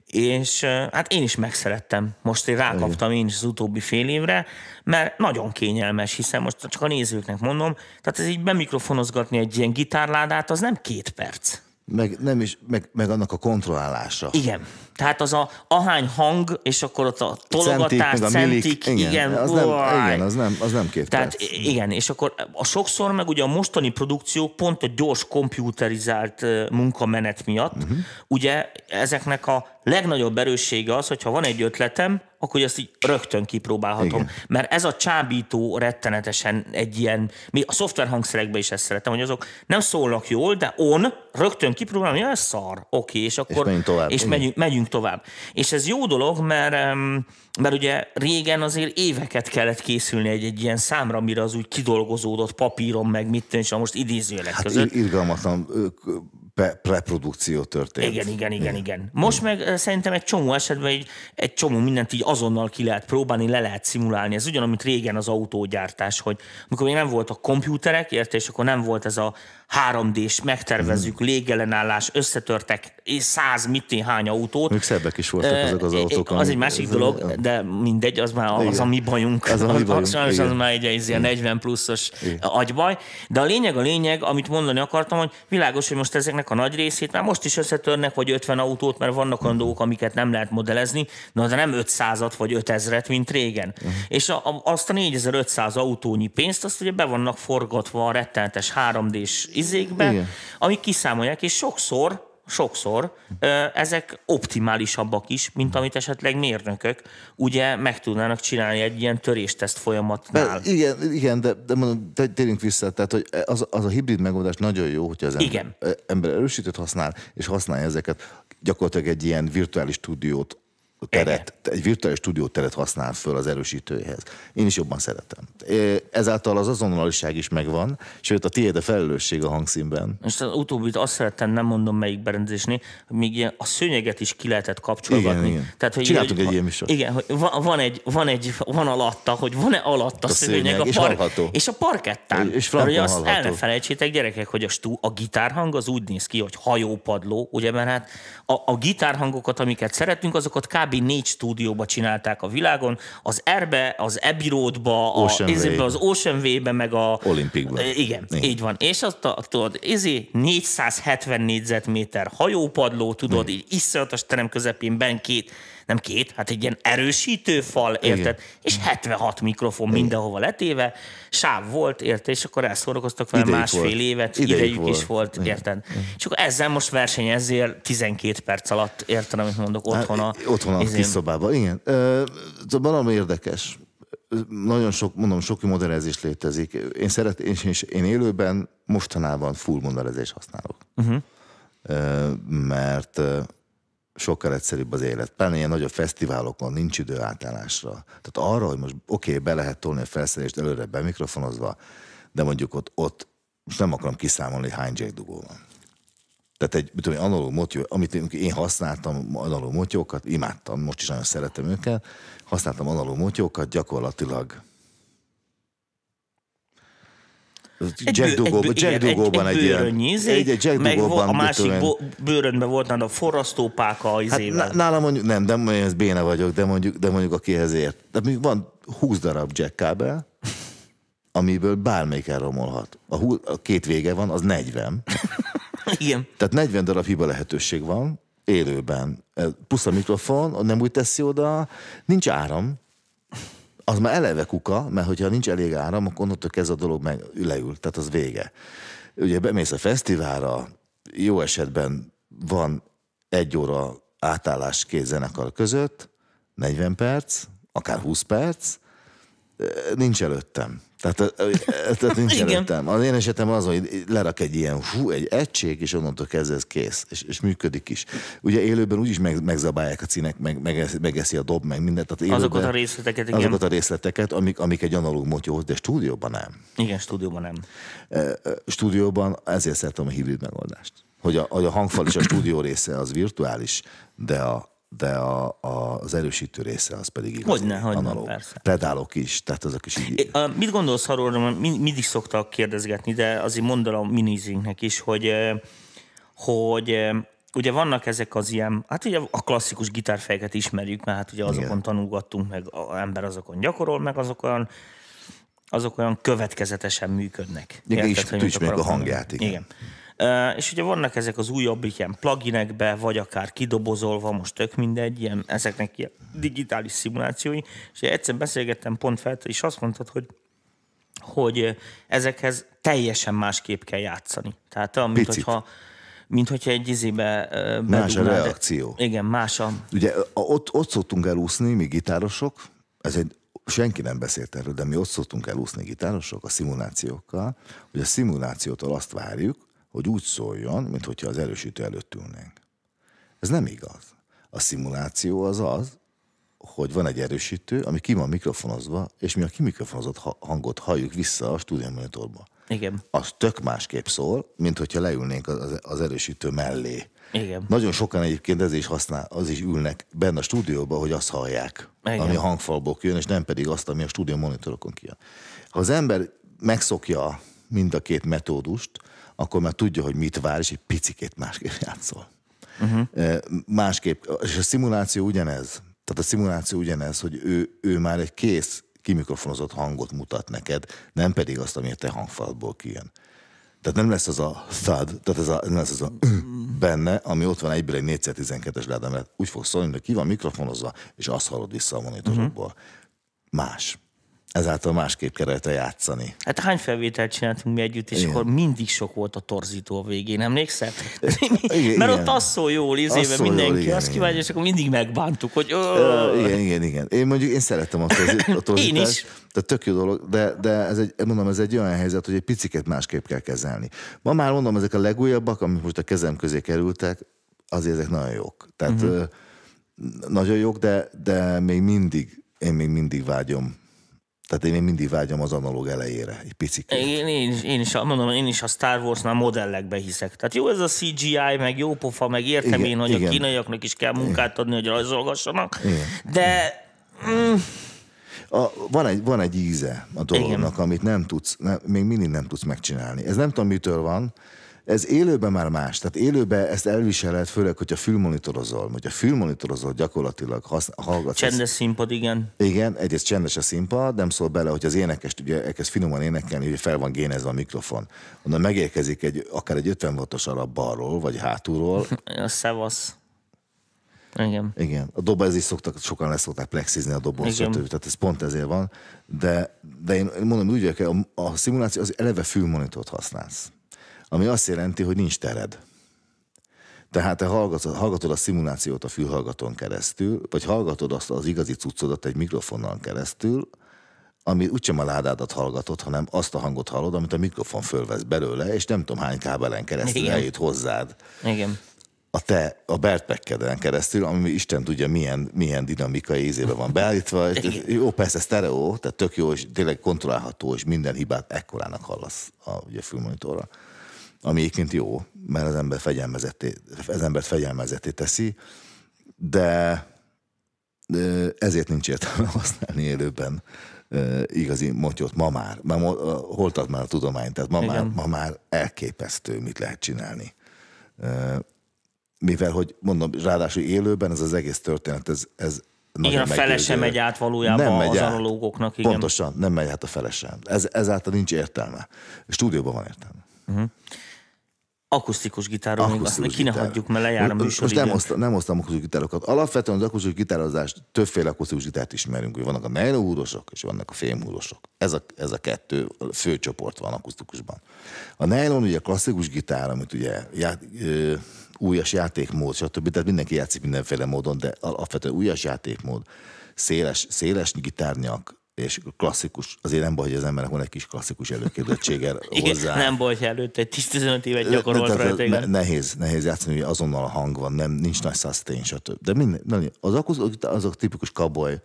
és hát én is megszerettem. Most én rákaptam én is az utóbbi fél évre, mert nagyon kényelmes, hiszen most csak a nézőknek mondom, tehát ez így bemikrofonozgatni egy ilyen gitárládát, az nem két perc. Meg, nem is, meg, meg annak a kontrollálása. Igen. Tehát az a ahány hang, és akkor ott a tologatás, centik, millik, igen, igen, az nem, igen, az nem, az nem két Tehát perc. igen, és akkor a sokszor meg ugye a mostani produkciók pont a gyors komputerizált munkamenet miatt, uh-huh. ugye ezeknek a legnagyobb erőssége az, hogyha van egy ötletem, akkor ezt így rögtön kipróbálhatom. Igen. Mert ez a csábító rettenetesen egy ilyen, mi a szoftver hangszerekben is ezt szeretem, hogy azok nem szólnak jól, de on, rögtön kipróbálom, ja, ez szar, oké, és akkor megyünk tovább. És Igen. megyünk, megyünk tovább. És ez jó dolog, mert, mert ugye régen azért éveket kellett készülni egy, egy ilyen számra, mire az úgy kidolgozódott papíron, meg mit és most idézőjelek Hát között. ir- irgalmatlan pre- preprodukció történt. Igen, igen, igen, igen. Most meg szerintem egy csomó esetben egy, egy csomó mindent így azonnal ki lehet próbálni, le lehet szimulálni. Ez ugyanaz, mint régen az autógyártás, hogy amikor még nem voltak komputerek, érte, és akkor nem volt ez a 3D-s, megtervezzük, Hmm. légellenállás, összetörtek és száz mitén hány autót. Még szebbek is voltak azok az autók. Az egy másik dolog, de mindegy, az már az Igen. a mi bajunk. Az a mi [LAUGHS] bajunk, Sajnos az igen. már egy, ilyen 40 pluszos agybaj. De a lényeg a lényeg, amit mondani akartam, hogy világos, hogy most ezeknek a nagy részét már most is összetörnek, vagy 50 autót, mert vannak olyan dolgok, amiket nem lehet modellezni, na, de nem 500-at vagy 5000-et, mint régen. És a, a, azt a 4500 autónyi pénzt, azt ugye be vannak forgatva a rettenetes 3D-s izékbe, Igen. amik kiszámolják, és sokszor sokszor ezek optimálisabbak is, mint amit esetleg mérnökök ugye meg tudnának csinálni egy ilyen törésteszt folyamatnál. Mert igen, igen, de, de mondom, térjünk vissza, tehát hogy az, az a hibrid megoldás nagyon jó, hogyha az ember, Igen. ember erősítőt használ, és használja ezeket gyakorlatilag egy ilyen virtuális stúdiót teret, egy virtuális stúdióteret használ föl az erősítőjéhez. Én is jobban szeretem. Ezáltal az azonnaliság is megvan, sőt a tiéd a felelősség a hangszínben. Most az utóbbit azt szerettem, nem mondom melyik berendezésnél, hogy még ilyen a szőnyeget is ki lehetett kapcsolgatni. Igen, igen. Tehát, hogy Csináltunk hogy- egy ilyen műsort. Igen, hogy van, van, egy, van, egy, van alatta, hogy van-e alatta A szőnyeg, szőnyeg, a és hallható. és a parkettán. És Mert ugye frankon azt el ne felejtsétek, gyerekek, hogy a, stú, a gitárhang az úgy néz ki, hogy hajópadló, ugye, mert hát a, a gitárhangokat, amiket szeretünk, azokat kb. Négy stúdióba csinálták a világon, az Erbe, az Abbey Roadba, a, Ocean izébe, Way. az Ocean Way-be, meg a... Olympicba. Igen, igen, Igen. így van. És azt a, tudod, izé 470 négyzetméter hajópadló, tudod, így iszonyatos terem közepén ben két, nem két, hát egy ilyen erősítő fal, érted? Igen. És 76 mikrofon mindenhova letéve, sáv volt, érted? És akkor elszórakoztak vele Idejük másfél volt. évet, Idejük idejük is volt. volt, érted? És akkor ezzel most versenyezzél 12 perc alatt, érted, amit mondok, otthon a... Hát, otthon a izén- kis szobában, igen. Ö, Szóval valami érdekes. Nagyon sok, mondom, sok modellezés létezik. Én szeret, és és én élőben mostanában full modellezést használok. Uh-huh. Mert sokkal egyszerűbb az élet. Pláne ilyen nagyobb fesztiválokon nincs idő átállásra. Tehát arra, hogy most oké, okay, be lehet tolni a felszerelést előre bemikrofonozva, de mondjuk ott, ott most nem akarom kiszámolni, hogy hány jack dugó van. Tehát egy tudom, analóg motyó, amit én használtam, analóg motyókat, imádtam, most is nagyon szeretem őket, használtam analóg motyókat, gyakorlatilag Egy Jack dugóban, egy, Jack dugóban egy, egy, egy ilyen, egy, egy Jack meg dugóban, a másik bőrönben volt nálad a forrasztópáka Hát izével. ná- nálam mondjuk, nem, de ez béna vagyok, de mondjuk, de mondjuk akihez ért. De mondjuk van 20 darab jack kábel, amiből bármelyik elromolhat. A, hú, a két vége van, az 40. [LAUGHS] Igen. Tehát 40 darab hiba lehetőség van élőben. Plusz a mikrofon, nem úgy teszi oda, nincs áram. Az már eleve kuka, mert hogyha nincs elég áram, akkor onnantól kezdve a dolog meg leül, tehát az vége. Ugye bemész a fesztiválra, jó esetben van egy óra átállás két zenekar között, 40 perc, akár 20 perc, nincs előttem. Tehát, tehát nincs [LAUGHS] Igen. előttem. Az én esetem az, hogy lerak egy ilyen hú, egy egység, és onnantól kezdve ez kész, és, és működik is. Ugye élőben úgyis meg, megzabálják a cínek, meg, megeszi, megeszi a dob, meg mindent. Tehát élőben, Azokat a részleteket, igen. Azokat a részleteket, amik, amik egy analóg motyóhoz, de stúdióban nem. Igen, stúdióban nem. Stúdióban ezért szeretem a hibrid megoldást. Hogy a, hogy a hangfal és a stúdió része az virtuális, de a, de a, a, az erősítő része az pedig igazi Hogyne, hogyne, analóg. persze. Pedálok is, tehát azok is így. Ö, Mit gondolsz arról, mindig szoktak kérdezgetni, de azért mondd el a minizingnek is, hogy, hogy ugye vannak ezek az ilyen, hát ugye a klasszikus gitárfejeket ismerjük, mert hát ugye azokon Igen. tanulgattunk, meg az ember azokon gyakorol, meg azok olyan, azok olyan következetesen működnek. Igen, és hogy akarok a hangját, mondani? igen. És ugye vannak ezek az újabb ilyen pluginekbe, vagy akár kidobozolva, most tök mindegy, ilyen, ezeknek ilyen digitális szimulációi, és egyszer beszélgettem pont fel, és azt mondtad, hogy hogy ezekhez teljesen másképp kell játszani. Tehát mint Picit. hogyha, mint hogyha egy izébe Más a reakció. Igen, más a... Ugye ott, ott szoktunk elúszni, mi gitárosok, ez egy, senki nem beszélt erről, de mi ott szoktunk elúszni gitárosok a szimulációkkal, hogy a szimulációtól azt várjuk, hogy úgy szóljon, mint hogyha az erősítő előtt ülnénk. Ez nem igaz. A szimuláció az az, hogy van egy erősítő, ami ki van mikrofonozva, és mi a kimikrofonozott ha- hangot halljuk vissza a stúdió monitorba. Igen. Az tök másképp szól, mint hogyha leülnénk az, az erősítő mellé. Igen. Nagyon sokan egyébként ez is használ, az is ülnek benne a stúdióban, hogy azt hallják, Igen. ami a hangfalból kijön, és nem pedig azt, ami a stúdió monitorokon kijön. Ha az ember megszokja mind a két metódust, akkor már tudja, hogy mit vár, és egy picikét másképp [LAUGHS] játszol. Uh-huh. Másképp, és a szimuláció ugyanez. Tehát a szimuláció ugyanez, hogy ő, ő már egy kész kimikrofonozott hangot mutat neked, nem pedig azt, ami a te hangfalból kijön. Tehát nem lesz az a thud, tehát ez a, nem lesz az a benne, ami ott van egyből egy 4x12-es láda, mert úgy fog szólni, hogy ki van mikrofonozva, és azt hallod vissza a monitorokból. Más. Ezáltal másképp kell rajta játszani. Hát hány felvételt csináltunk mi együtt, és Igen. akkor mindig sok volt a torzító a végén, emlékszel? [LAUGHS] Igen, [LAUGHS] Mert igen. ott az szól jól, izébe szól jól, mindenki, igen, azt kívánja, és akkor mindig megbántuk, hogy ö, igen, igen, igen. Én mondjuk én szeretem a, torzi, [LAUGHS] a torzítást. is. Tehát tök jó dolog, de, de ez egy, mondom, ez egy olyan helyzet, hogy egy piciket másképp kell kezelni. Ma már mondom, ezek a legújabbak, amik most a kezem közé kerültek, azért ezek nagyon jók. Tehát uh-huh. nagyon jók, de, de még mindig, én még mindig vágyom, tehát én még mindig vágyom az analóg elejére, egy picit. én, én, is, én is, mondom, én is a Star Warsnál modellekbe hiszek. Tehát jó ez a CGI, meg jó pofa, meg értem Igen, én, hogy igen. a kínaiaknak is kell munkát adni, hogy rajzolgassanak, Igen. de A, van, egy, van egy íze a dolognak, Igen. amit nem tudsz, nem, még mindig nem tudsz megcsinálni. Ez nem tudom, mitől van. Ez élőben már más. Tehát élőben ezt elviseled, főleg, hogyha fülmonitorozol. Hogyha fülmonitorozol, gyakorlatilag használ, hallgatsz. csendes színpad, igen. Igen, egyrészt csendes a színpad, nem szól bele, hogy az énekest ugye elkezd finoman énekelni, hogy fel van génezve a mikrofon. Onnan megérkezik egy, akár egy 50 wattos arab balról, vagy hátulról, [LAUGHS] A szevasz. Igen. Igen, a dob ez is szoktak, sokan leszokták plexizni a stb. Tehát ez pont ezért van. De, de én mondom, úgy vagyok, a, a szimuláció az eleve fülmonitort használsz. Ami azt jelenti, hogy nincs tered. Tehát te hallgatod, hallgatod a szimulációt a fülhallgatón keresztül, vagy hallgatod azt az igazi cuccodat egy mikrofonnal keresztül, ami úgysem a ládádat hallgatod, hanem azt a hangot hallod, amit a mikrofon fölvesz belőle, és nem tudom hány kábelen keresztül Igen. eljut hozzád Igen. a te, a Bertpekkeden keresztül, ami Isten tudja milyen, milyen dinamikai ízébe van beállítva. És [LAUGHS] jó, persze sztereó, tehát tök jó, és tényleg kontrollálható, és minden hibát ekkorának hallasz a ugye, fülmonitorra. Ami egyébként jó, mert az ember fegyelmezetté, az embert fegyelmezetté teszi, de ezért nincs értelme használni élőben igazi motyot ma már. már mo- ö, hol tart már a tudomány, tehát ma már, Igen. ma már elképesztő, mit lehet csinálni mivel, hogy mondom, ráadásul élőben ez az egész történet, ez, ez Igen, a fele sem megy át valójában Nem megy az át. analógoknak, igen. Pontosan, nem megy át a fele sem. Ez, ezáltal nincs értelme. Stúdióban van értelme. Akusztikus gitáron, még azt ki ne hagyjuk, mert lejár a műsor. Most nem hoztam, nem hoztam akusztikus gitárokat. Alapvetően az akusztikus gitározás többféle akusztikus gitárt ismerünk, hogy vannak a nylonhúrosok és vannak a fémhúrosok. Ez a, ez a kettő fő csoport van akusztikusban. A nylon ugye a klasszikus gitár, amit ugye já, ö, újas játékmód, stb. Tehát mindenki játszik mindenféle módon, de alapvetően újas játékmód, széles, széles gitárnyak, és klasszikus, azért nem baj, hogy az embernek van egy kis klasszikus előképzettsége [LAUGHS] hozzá. nem baj, hogy előtte egy 10-15 évet gyakorolt rajta. Nehéz, nehéz játszani, hogy azonnal a hang van, nem, nincs nagy sustain, stb. De minden, az akusztikus, azok tipikus cowboy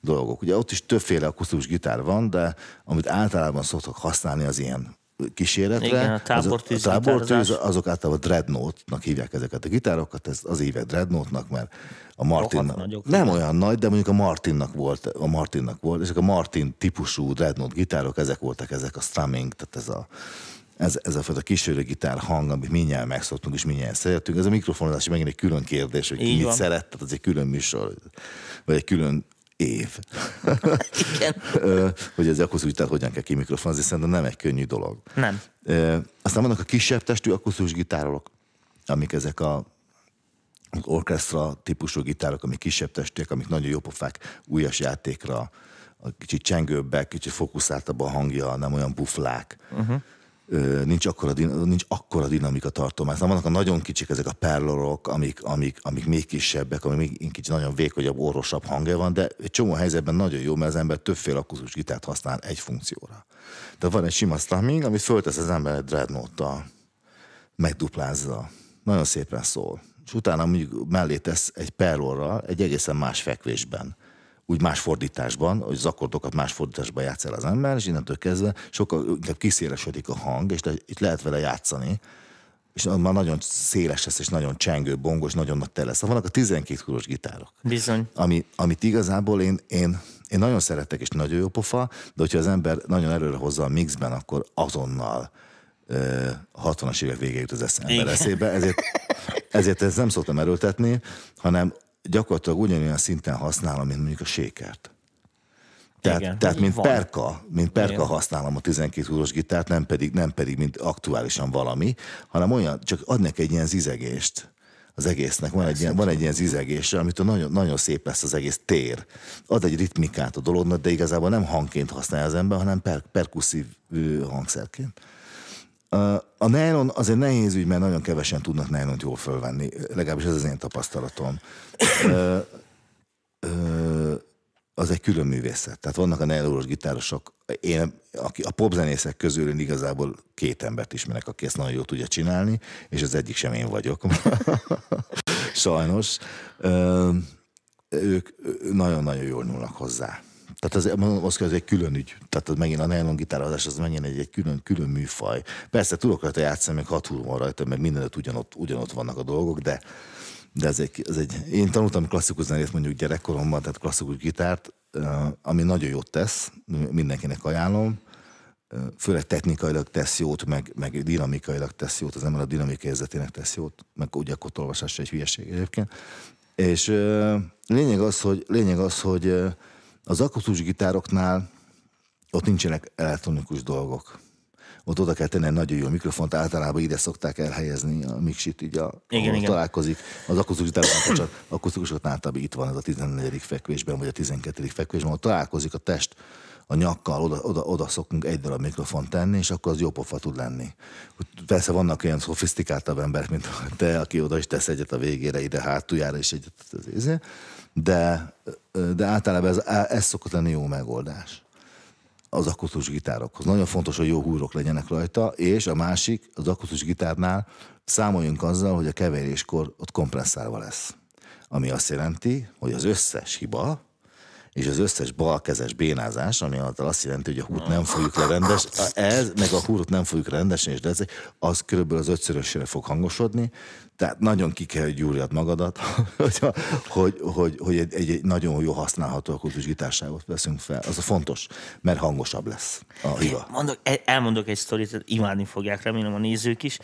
dolgok. Ugye ott is többféle akusztikus gitár van, de amit általában szoktak használni az ilyen kísérletre. Igen, a tábortűz, a tábortűz azok általában dreadnought-nak hívják ezeket a gitárokat, ez az évek dreadnought-nak, mert a Martin nem olyan nagy, de mondjuk a Martinnak volt, a Martinnak volt, és a Martin típusú dreadnought gitárok, ezek voltak ezek a strumming, tehát ez a ez, ez a fajta kísérő gitár hang, amit mindjárt megszoktunk és mindjárt szeretünk. Ez a mikrofonozás megint egy külön kérdés, hogy ki mit szeret, tehát az egy külön műsor, vagy egy külön év. [LAUGHS] Igen. hogy ez akusztikus gitár hogyan kell kimikrofonozni, szerintem nem egy könnyű dolog. Nem. Aztán vannak a kisebb testű akusztikus gitárok, amik ezek a orkestra típusú gitárok, amik kisebb testűek, amik nagyon jó pofák újas játékra, kicsit csengőbbek, kicsit fókuszáltabb a hangja, nem olyan buflák. Uh-huh nincs akkora, nincs akkora dinamika tartomány. Aztán vannak a nagyon kicsik, ezek a perlorok, amik, amik, amik még kisebbek, amik még kicsit nagyon vékonyabb, orrosabb hangja van, de egy csomó helyzetben nagyon jó, mert az ember többféle akusztikus gitárt használ egy funkcióra. Tehát van egy sima strumming, amit föltesz az ember egy dreadnought megduplázza. Nagyon szépen szól. És utána mondjuk mellé tesz egy perlorral egy egészen más fekvésben úgy más fordításban, hogy az akkordokat más fordításban játsz el az ember, és innentől kezdve sokkal inkább kiszélesedik a hang, és itt lehet vele játszani, és már nagyon széles lesz, és nagyon csengő, bongos, nagyon nagy tele. Szóval vannak a 12 kuros gitárok. Bizony. Ami, amit igazából én, én, én nagyon szeretek, és nagyon jó pofa, de hogyha az ember nagyon előre hozza a mixben, akkor azonnal a 60-as évek végéig jut az ember eszébe, ezért, ezért ezt nem szoktam erőltetni, hanem gyakorlatilag ugyanolyan szinten használom, mint mondjuk a sékert. Tehát, Igen, tehát mint van. perka, mint perka Igen. használom a 12 húros gitárt, nem pedig, nem pedig mint aktuálisan valami, hanem olyan, csak adnak egy ilyen zizegést az egésznek. Van egy, ilyen, van egy ilyen zizegés, amit nagyon, nagyon szép lesz az egész tér. Ad egy ritmikát a dolognak, de igazából nem hangként használja az ember, hanem per, perkusszív hangszerként. A nylon azért nehéz ügy, mert nagyon kevesen tudnak nylont jól fölvenni, legalábbis ez az én tapasztalatom. az egy külön művészet. Tehát vannak a nylonos gitárosok. Én, aki, a popzenészek közül én igazából két embert ismerek, aki ezt nagyon jól tudja csinálni, és az egyik sem én vagyok. [LAUGHS] Sajnos. Ők nagyon-nagyon jól nyúlnak hozzá. Tehát az, az, az egy külön ügy. Tehát az megint a nylon gitározás az megint egy, egy külön, külön műfaj. Persze tudok rajta játszani, meg hat van rajta, meg mindenütt ugyanott, ugyanott vannak a dolgok, de, de ez egy, ez egy, én tanultam klasszikus zenét mondjuk gyerekkoromban, tehát klasszikus gitárt, ami nagyon jót tesz, mindenkinek ajánlom, főleg technikailag tesz jót, meg, meg dinamikailag tesz jót, az ember a dinamikai érzetének tesz jót, meg ugye akkor olvasás egy hülyeség egyébként. És lényeg az, hogy, lényeg az, hogy az akusztikus gitároknál ott nincsenek elektronikus dolgok. Ott oda kell tenni egy nagyon jó mikrofont, általában ide szokták elhelyezni a mixit, így a, igen, igen. találkozik. Az akusztikus gitároknál csak akusztikusoknál általában itt van ez a 14. fekvésben, vagy a 12. fekvésben, ott találkozik a test a nyakkal, oda, oda, oda szokunk egy darab mikrofont tenni, és akkor az jó pofa tud lenni. Persze vannak olyan szofisztikáltabb emberek, mint te, aki oda is tesz egyet a végére, ide hátuljára is egyet, de de általában ez, ez szokott lenni jó megoldás az akusztikus gitárokhoz. Nagyon fontos, hogy jó húrok legyenek rajta, és a másik, az akusztikus gitárnál számoljunk azzal, hogy a keveréskor ott kompresszálva lesz. Ami azt jelenti, hogy az összes hiba, és az összes balkezes bénázás, ami azt jelenti, hogy a húrt nem fogjuk le rendes, ez, meg a húrot nem fogjuk rendesen és de az körülbelül az ötszörösére fog hangosodni, tehát nagyon ki kell, hogy gyúrjad magadat, [LAUGHS] hogy, hogy, hogy, hogy egy, egy, egy nagyon jó használható akusztikus gitárságot veszünk fel. Az a fontos, mert hangosabb lesz a hiba. Mondok, elmondok egy sztorit, imádni fogják, remélem a nézők is.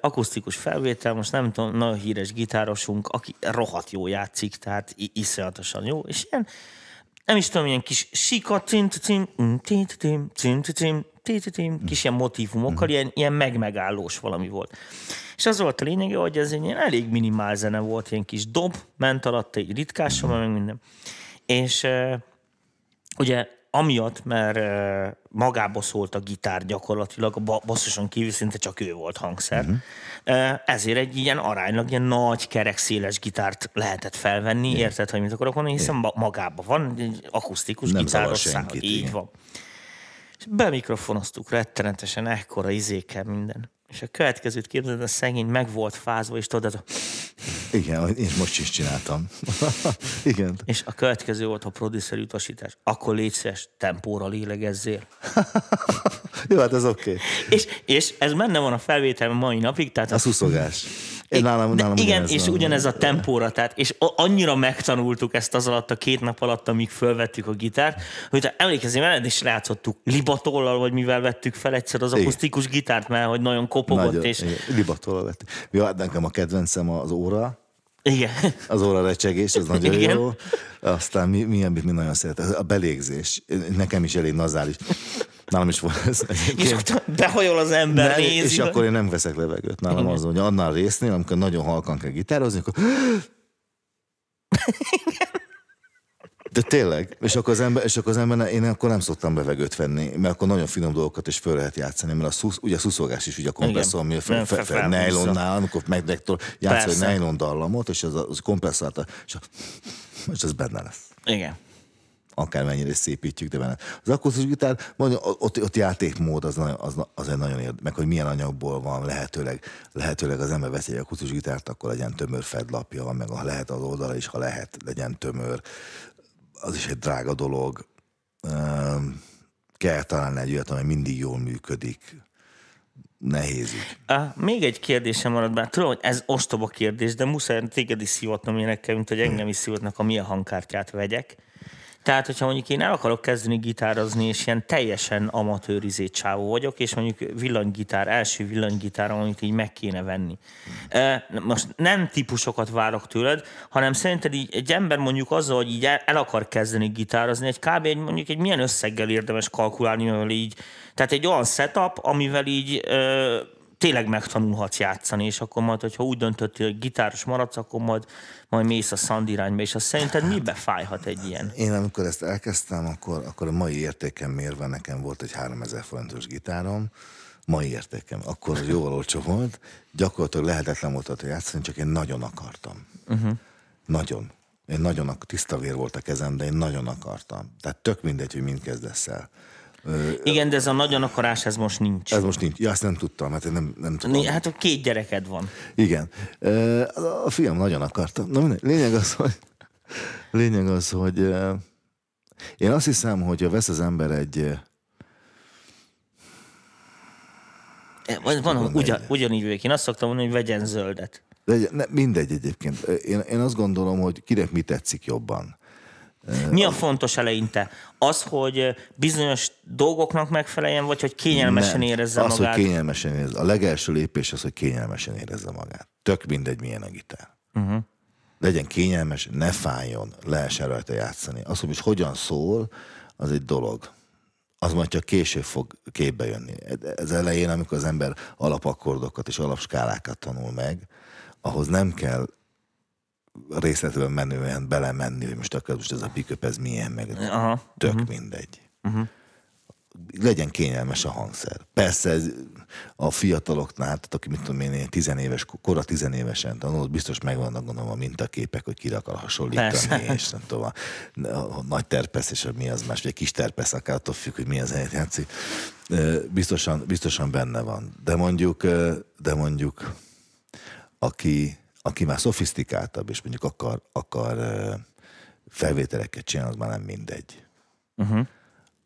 Akusztikus felvétel, most nem tudom, nagyon híres gitárosunk, aki rohadt jó játszik, tehát iszonyatosan jó, és ilyen nem is tudom, ilyen kis sika, kis ilyen motivumokkal, ilyen, ilyen megmegállós valami volt. És az volt a lényege, hogy ez egy ilyen elég minimál zene volt, ilyen kis dob, ment alatta egy ritkása, meg minden. És ugye amiatt, mert magába szólt a gitár gyakorlatilag, a basszuson kívül szinte csak ő volt hangszer. Uh-huh. Ezért egy ilyen aránylag ilyen nagy, kerek, széles gitárt lehetett felvenni, igen. érted, hogy mit akarok mondani, hiszen igen. magában van egy akusztikus Nem gitáros szám. Így igen. van. És bemikrofonoztuk rettenetesen, ekkora izékkel minden. És a következőt képzeld, a szegény meg volt fázva, és tudod, ez a- Igen, én most is csináltam. [LAUGHS] Igen. és a következő volt a producer utasítás. Akkor légy szíves, tempóra lélegezzél. [LAUGHS] Jó, hát ez oké. Okay. És, és ez benne van a felvételben mai napig, tehát A szuszogás. Én nálam, De nálam igen, és van. ugyanez a tempóra, tehát, és annyira megtanultuk ezt az alatt a két nap alatt, amíg fölvettük a gitárt, hogy emlékezni veled, és játszottuk libatollal, vagy mivel vettük fel egyszer az akusztikus gitárt, mert hogy nagyon kopogott, Nagyon, és igen, Libatolva lett. Jó, hát nekem a kedvencem az óra, igen. az óra recsegés, az nagyon Igen. jó. Aztán mi, mi, amit mi nagyon szeretem, a belégzés. Nekem is elég nazális. Nálam is volt ez. És akkor behajol az ember, Ne, nézi. és akkor én nem veszek levegőt. Nálam az, hogy annál résznél, amikor nagyon halkan kell gitározni, akkor [LAUGHS] De tényleg, és akkor az ember, és akkor az ember én akkor nem szoktam levegőt venni, mert akkor nagyon finom dolgokat is föl lehet játszani, mert a szusz, ugye a szuszogás is ugye a kompresszor, ami fel, fel, fel- nylonnál, amikor megdektől játsz egy nylon dallamot, és az, a- az kompresszálta, és, a, és az benne lesz Igen. akármennyire szépítjük, de benne. Az akusztikus gitár, mondja, ott, ott játékmód az, nagyon- az, az egy nagyon érd, meg hogy milyen anyagból van, lehetőleg, lehetőleg az ember veszi egy akusztikus gitárt, akkor legyen tömör fedlapja, meg ha lehet az oldala is, ha lehet, legyen tömör. Az is egy drága dolog. Kell találni egy olyat, ami mindig jól működik. Nehéz. Uh, még egy kérdésem maradt, bár tudom, hogy ez ostoba kérdés, de muszáj téged is szivatnom ilyenekkel, mint hogy engem is szivatnak, a milyen hangkártyát vegyek. Tehát, hogyha mondjuk én el akarok kezdeni gitározni, és ilyen teljesen amatőrizé csávó vagyok, és mondjuk villanygitár, első villanygitára, amit így meg kéne venni. Most nem típusokat várok tőled, hanem szerinted így egy ember mondjuk azzal, hogy így el, akar kezdeni gitározni, egy kb. Egy, mondjuk egy milyen összeggel érdemes kalkulálni, mivel így, tehát egy olyan setup, amivel így tényleg megtanulhatsz játszani, és akkor majd, hogyha úgy döntöttél, hogy gitáros maradsz, akkor majd, majd mész a szand irányba, és azt szerinted mibe fájhat egy ilyen? Én amikor ezt elkezdtem, akkor, akkor a mai értékem mérve nekem volt egy 3000 forintos gitárom, mai értékem, akkor jóval olcsó volt, gyakorlatilag lehetetlen volt ott játszani, csak én nagyon akartam. Uh-huh. Nagyon. Én nagyon, tiszta vér volt a kezem, de én nagyon akartam. Tehát tök mindegy, hogy mind kezdesz el. Igen, de ez a nagyon akarás, ez most nincs. Ez most nincs. Ja, azt nem tudtam, mert én nem, nem tudom. Hát a két gyereked van. Igen. A fiam nagyon akarta. Na mindegy. Lényeg az, hogy, lényeg az, hogy én azt hiszem, hogy ha vesz az ember egy, ö, Van, van ugyan, ugyanígy vagyok. Én azt szoktam mondani, hogy vegyen zöldet. de ne, mindegy egyébként. Én, én azt gondolom, hogy kinek mi tetszik jobban. Mi a fontos eleinte? Az, hogy bizonyos dolgoknak megfeleljen, vagy hogy kényelmesen Nem. érezze az, magát? hogy kényelmesen érezze. A legelső lépés az, hogy kényelmesen érezze magát. Tök mindegy, milyen a gitár. Uh-huh. Legyen kényelmes, ne fájjon, lehessen rajta játszani. Az, hogy most hogyan szól, az egy dolog. Az majd csak később fog képbe jönni. Ez elején, amikor az ember alapakkordokat és alapskálákat tanul meg, ahhoz nem kell részletben menően belemenni, hogy most akkor most ez a piköp, ez milyen, meg Aha. tök uh-huh. mindegy. Uh-huh. Legyen kényelmes a hangszer. Persze ez a fiataloknál, tehát aki mit tudom én, tizenéves, kora tizenévesen tanul, biztos megvannak gondolom a mintaképek, hogy kire akar hasonlítani, Persze. és nem tudom, a, a nagy terpesz és a mi az más, vagy a kis terpesz, akár attól függ, hogy mi az helyet játszik. Biztosan, biztosan benne van. De mondjuk, de mondjuk aki, aki már szofisztikáltabb, és mondjuk akar, akar felvételeket csinálni, az már nem mindegy. Uh-huh.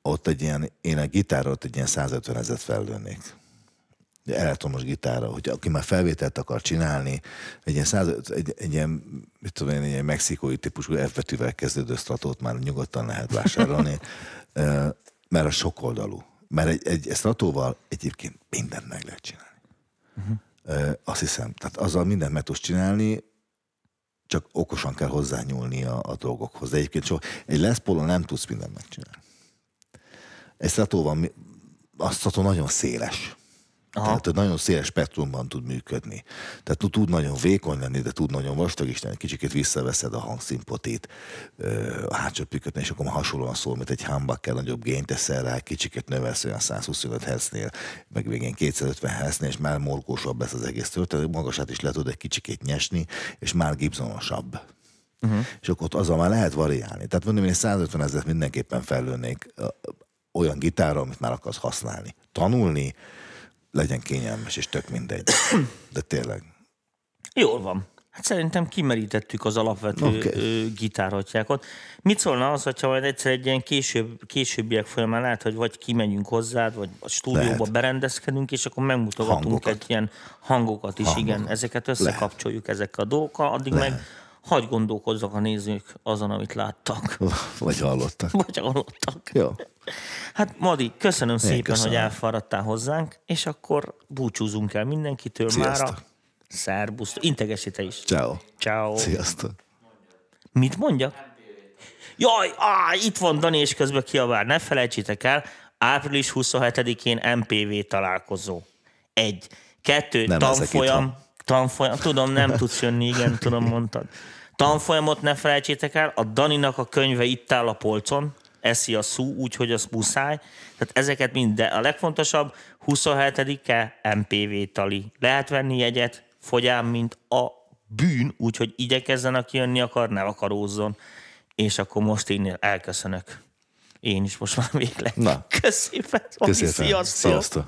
Ott egy ilyen, én a gitárra ott egy ilyen 150 ezeret fellőnék. Egy Elektromos gitárra, hogy aki már felvételt akar csinálni, egy ilyen, 150, egy, egy ilyen mit tudom én, egy ilyen mexikói típusú F kezdődő stratót már nyugodtan lehet vásárolni, [LAUGHS] mert a sokoldalú. Mert egy, egy stratóval egyébként mindent meg lehet csinálni. Uh-huh. Azt hiszem, tehát azzal mindent meg tudsz csinálni, csak okosan kell hozzányúlni a, a dolgokhoz. De egyébként so, egy Les Paulon nem tudsz mindent megcsinálni. Egy stratóval mi- azt nagyon széles. Aha. Tehát nagyon széles spektrumban tud működni. Tehát tud nagyon vékony lenni, de tud nagyon vastag is lenni. Kicsikét visszaveszed a hangszínpotit, a hátsó püköt, és akkor hasonlóan szól, mint egy humbucker, nagyobb gényt teszel rá, kicsiket növelsz olyan 125 Hz-nél, meg végén 250 Hz-nél, és már morgósabb lesz az egész történet, magasát is le tud egy kicsikét nyesni, és már Gibsonosabb. Uh-huh. És akkor ott azzal már lehet variálni. Tehát mondom, én 150 ezeret mindenképpen fellőnék olyan gitárra, amit már akarsz használni. Tanulni, legyen kényelmes, és tök mindegy. De tényleg. Jól van. Hát szerintem kimerítettük az alapvető okay. gitárhatjákat. Mit szólna az, hogyha majd egyszer egy ilyen később, későbbiek folyamán lehet, hogy vagy kimegyünk hozzád, vagy a stúdióba lehet. berendezkedünk, és akkor megmutogatunk hangokat. egy ilyen hangokat is, hangokat. igen. Ezeket összekapcsoljuk lehet. ezekkel a dolgokkal, addig lehet. meg hagy gondolkozzak a nézők azon, amit láttak. [LAUGHS] Vagy hallottak. [LAUGHS] Vagy hallottak. Jó. Hát Madi, köszönöm Én szépen, köszönöm. hogy elfáradtál hozzánk, és akkor búcsúzunk el mindenkitől Sziasztok. mára. Szerbusz. Integesi te is. Ciao. Ciao. Sziasztok. Mit mondjak? Jaj, á, itt van Dani, és közben kiabál. Ne felejtsétek el, április 27-én MPV találkozó. Egy. Kettő, Nem tanfolyam. Tanfolyam, tudom, nem tudsz jönni, igen, tudom, mondtad. [LAUGHS] Tanfolyamot ne felejtsétek el, a Daninak a könyve itt áll a polcon, eszi a szú, úgyhogy az muszáj. Tehát ezeket mind, de a legfontosabb, 27-e MPV tali. Lehet venni jegyet, fogyám, mint a bűn, úgyhogy igyekezzen, aki jönni akar, ne akarózzon. És akkor most én elköszönök. Én is most már végleg. Na. Köszönöm. Köszönöm. Sziasztok. Sziasztok.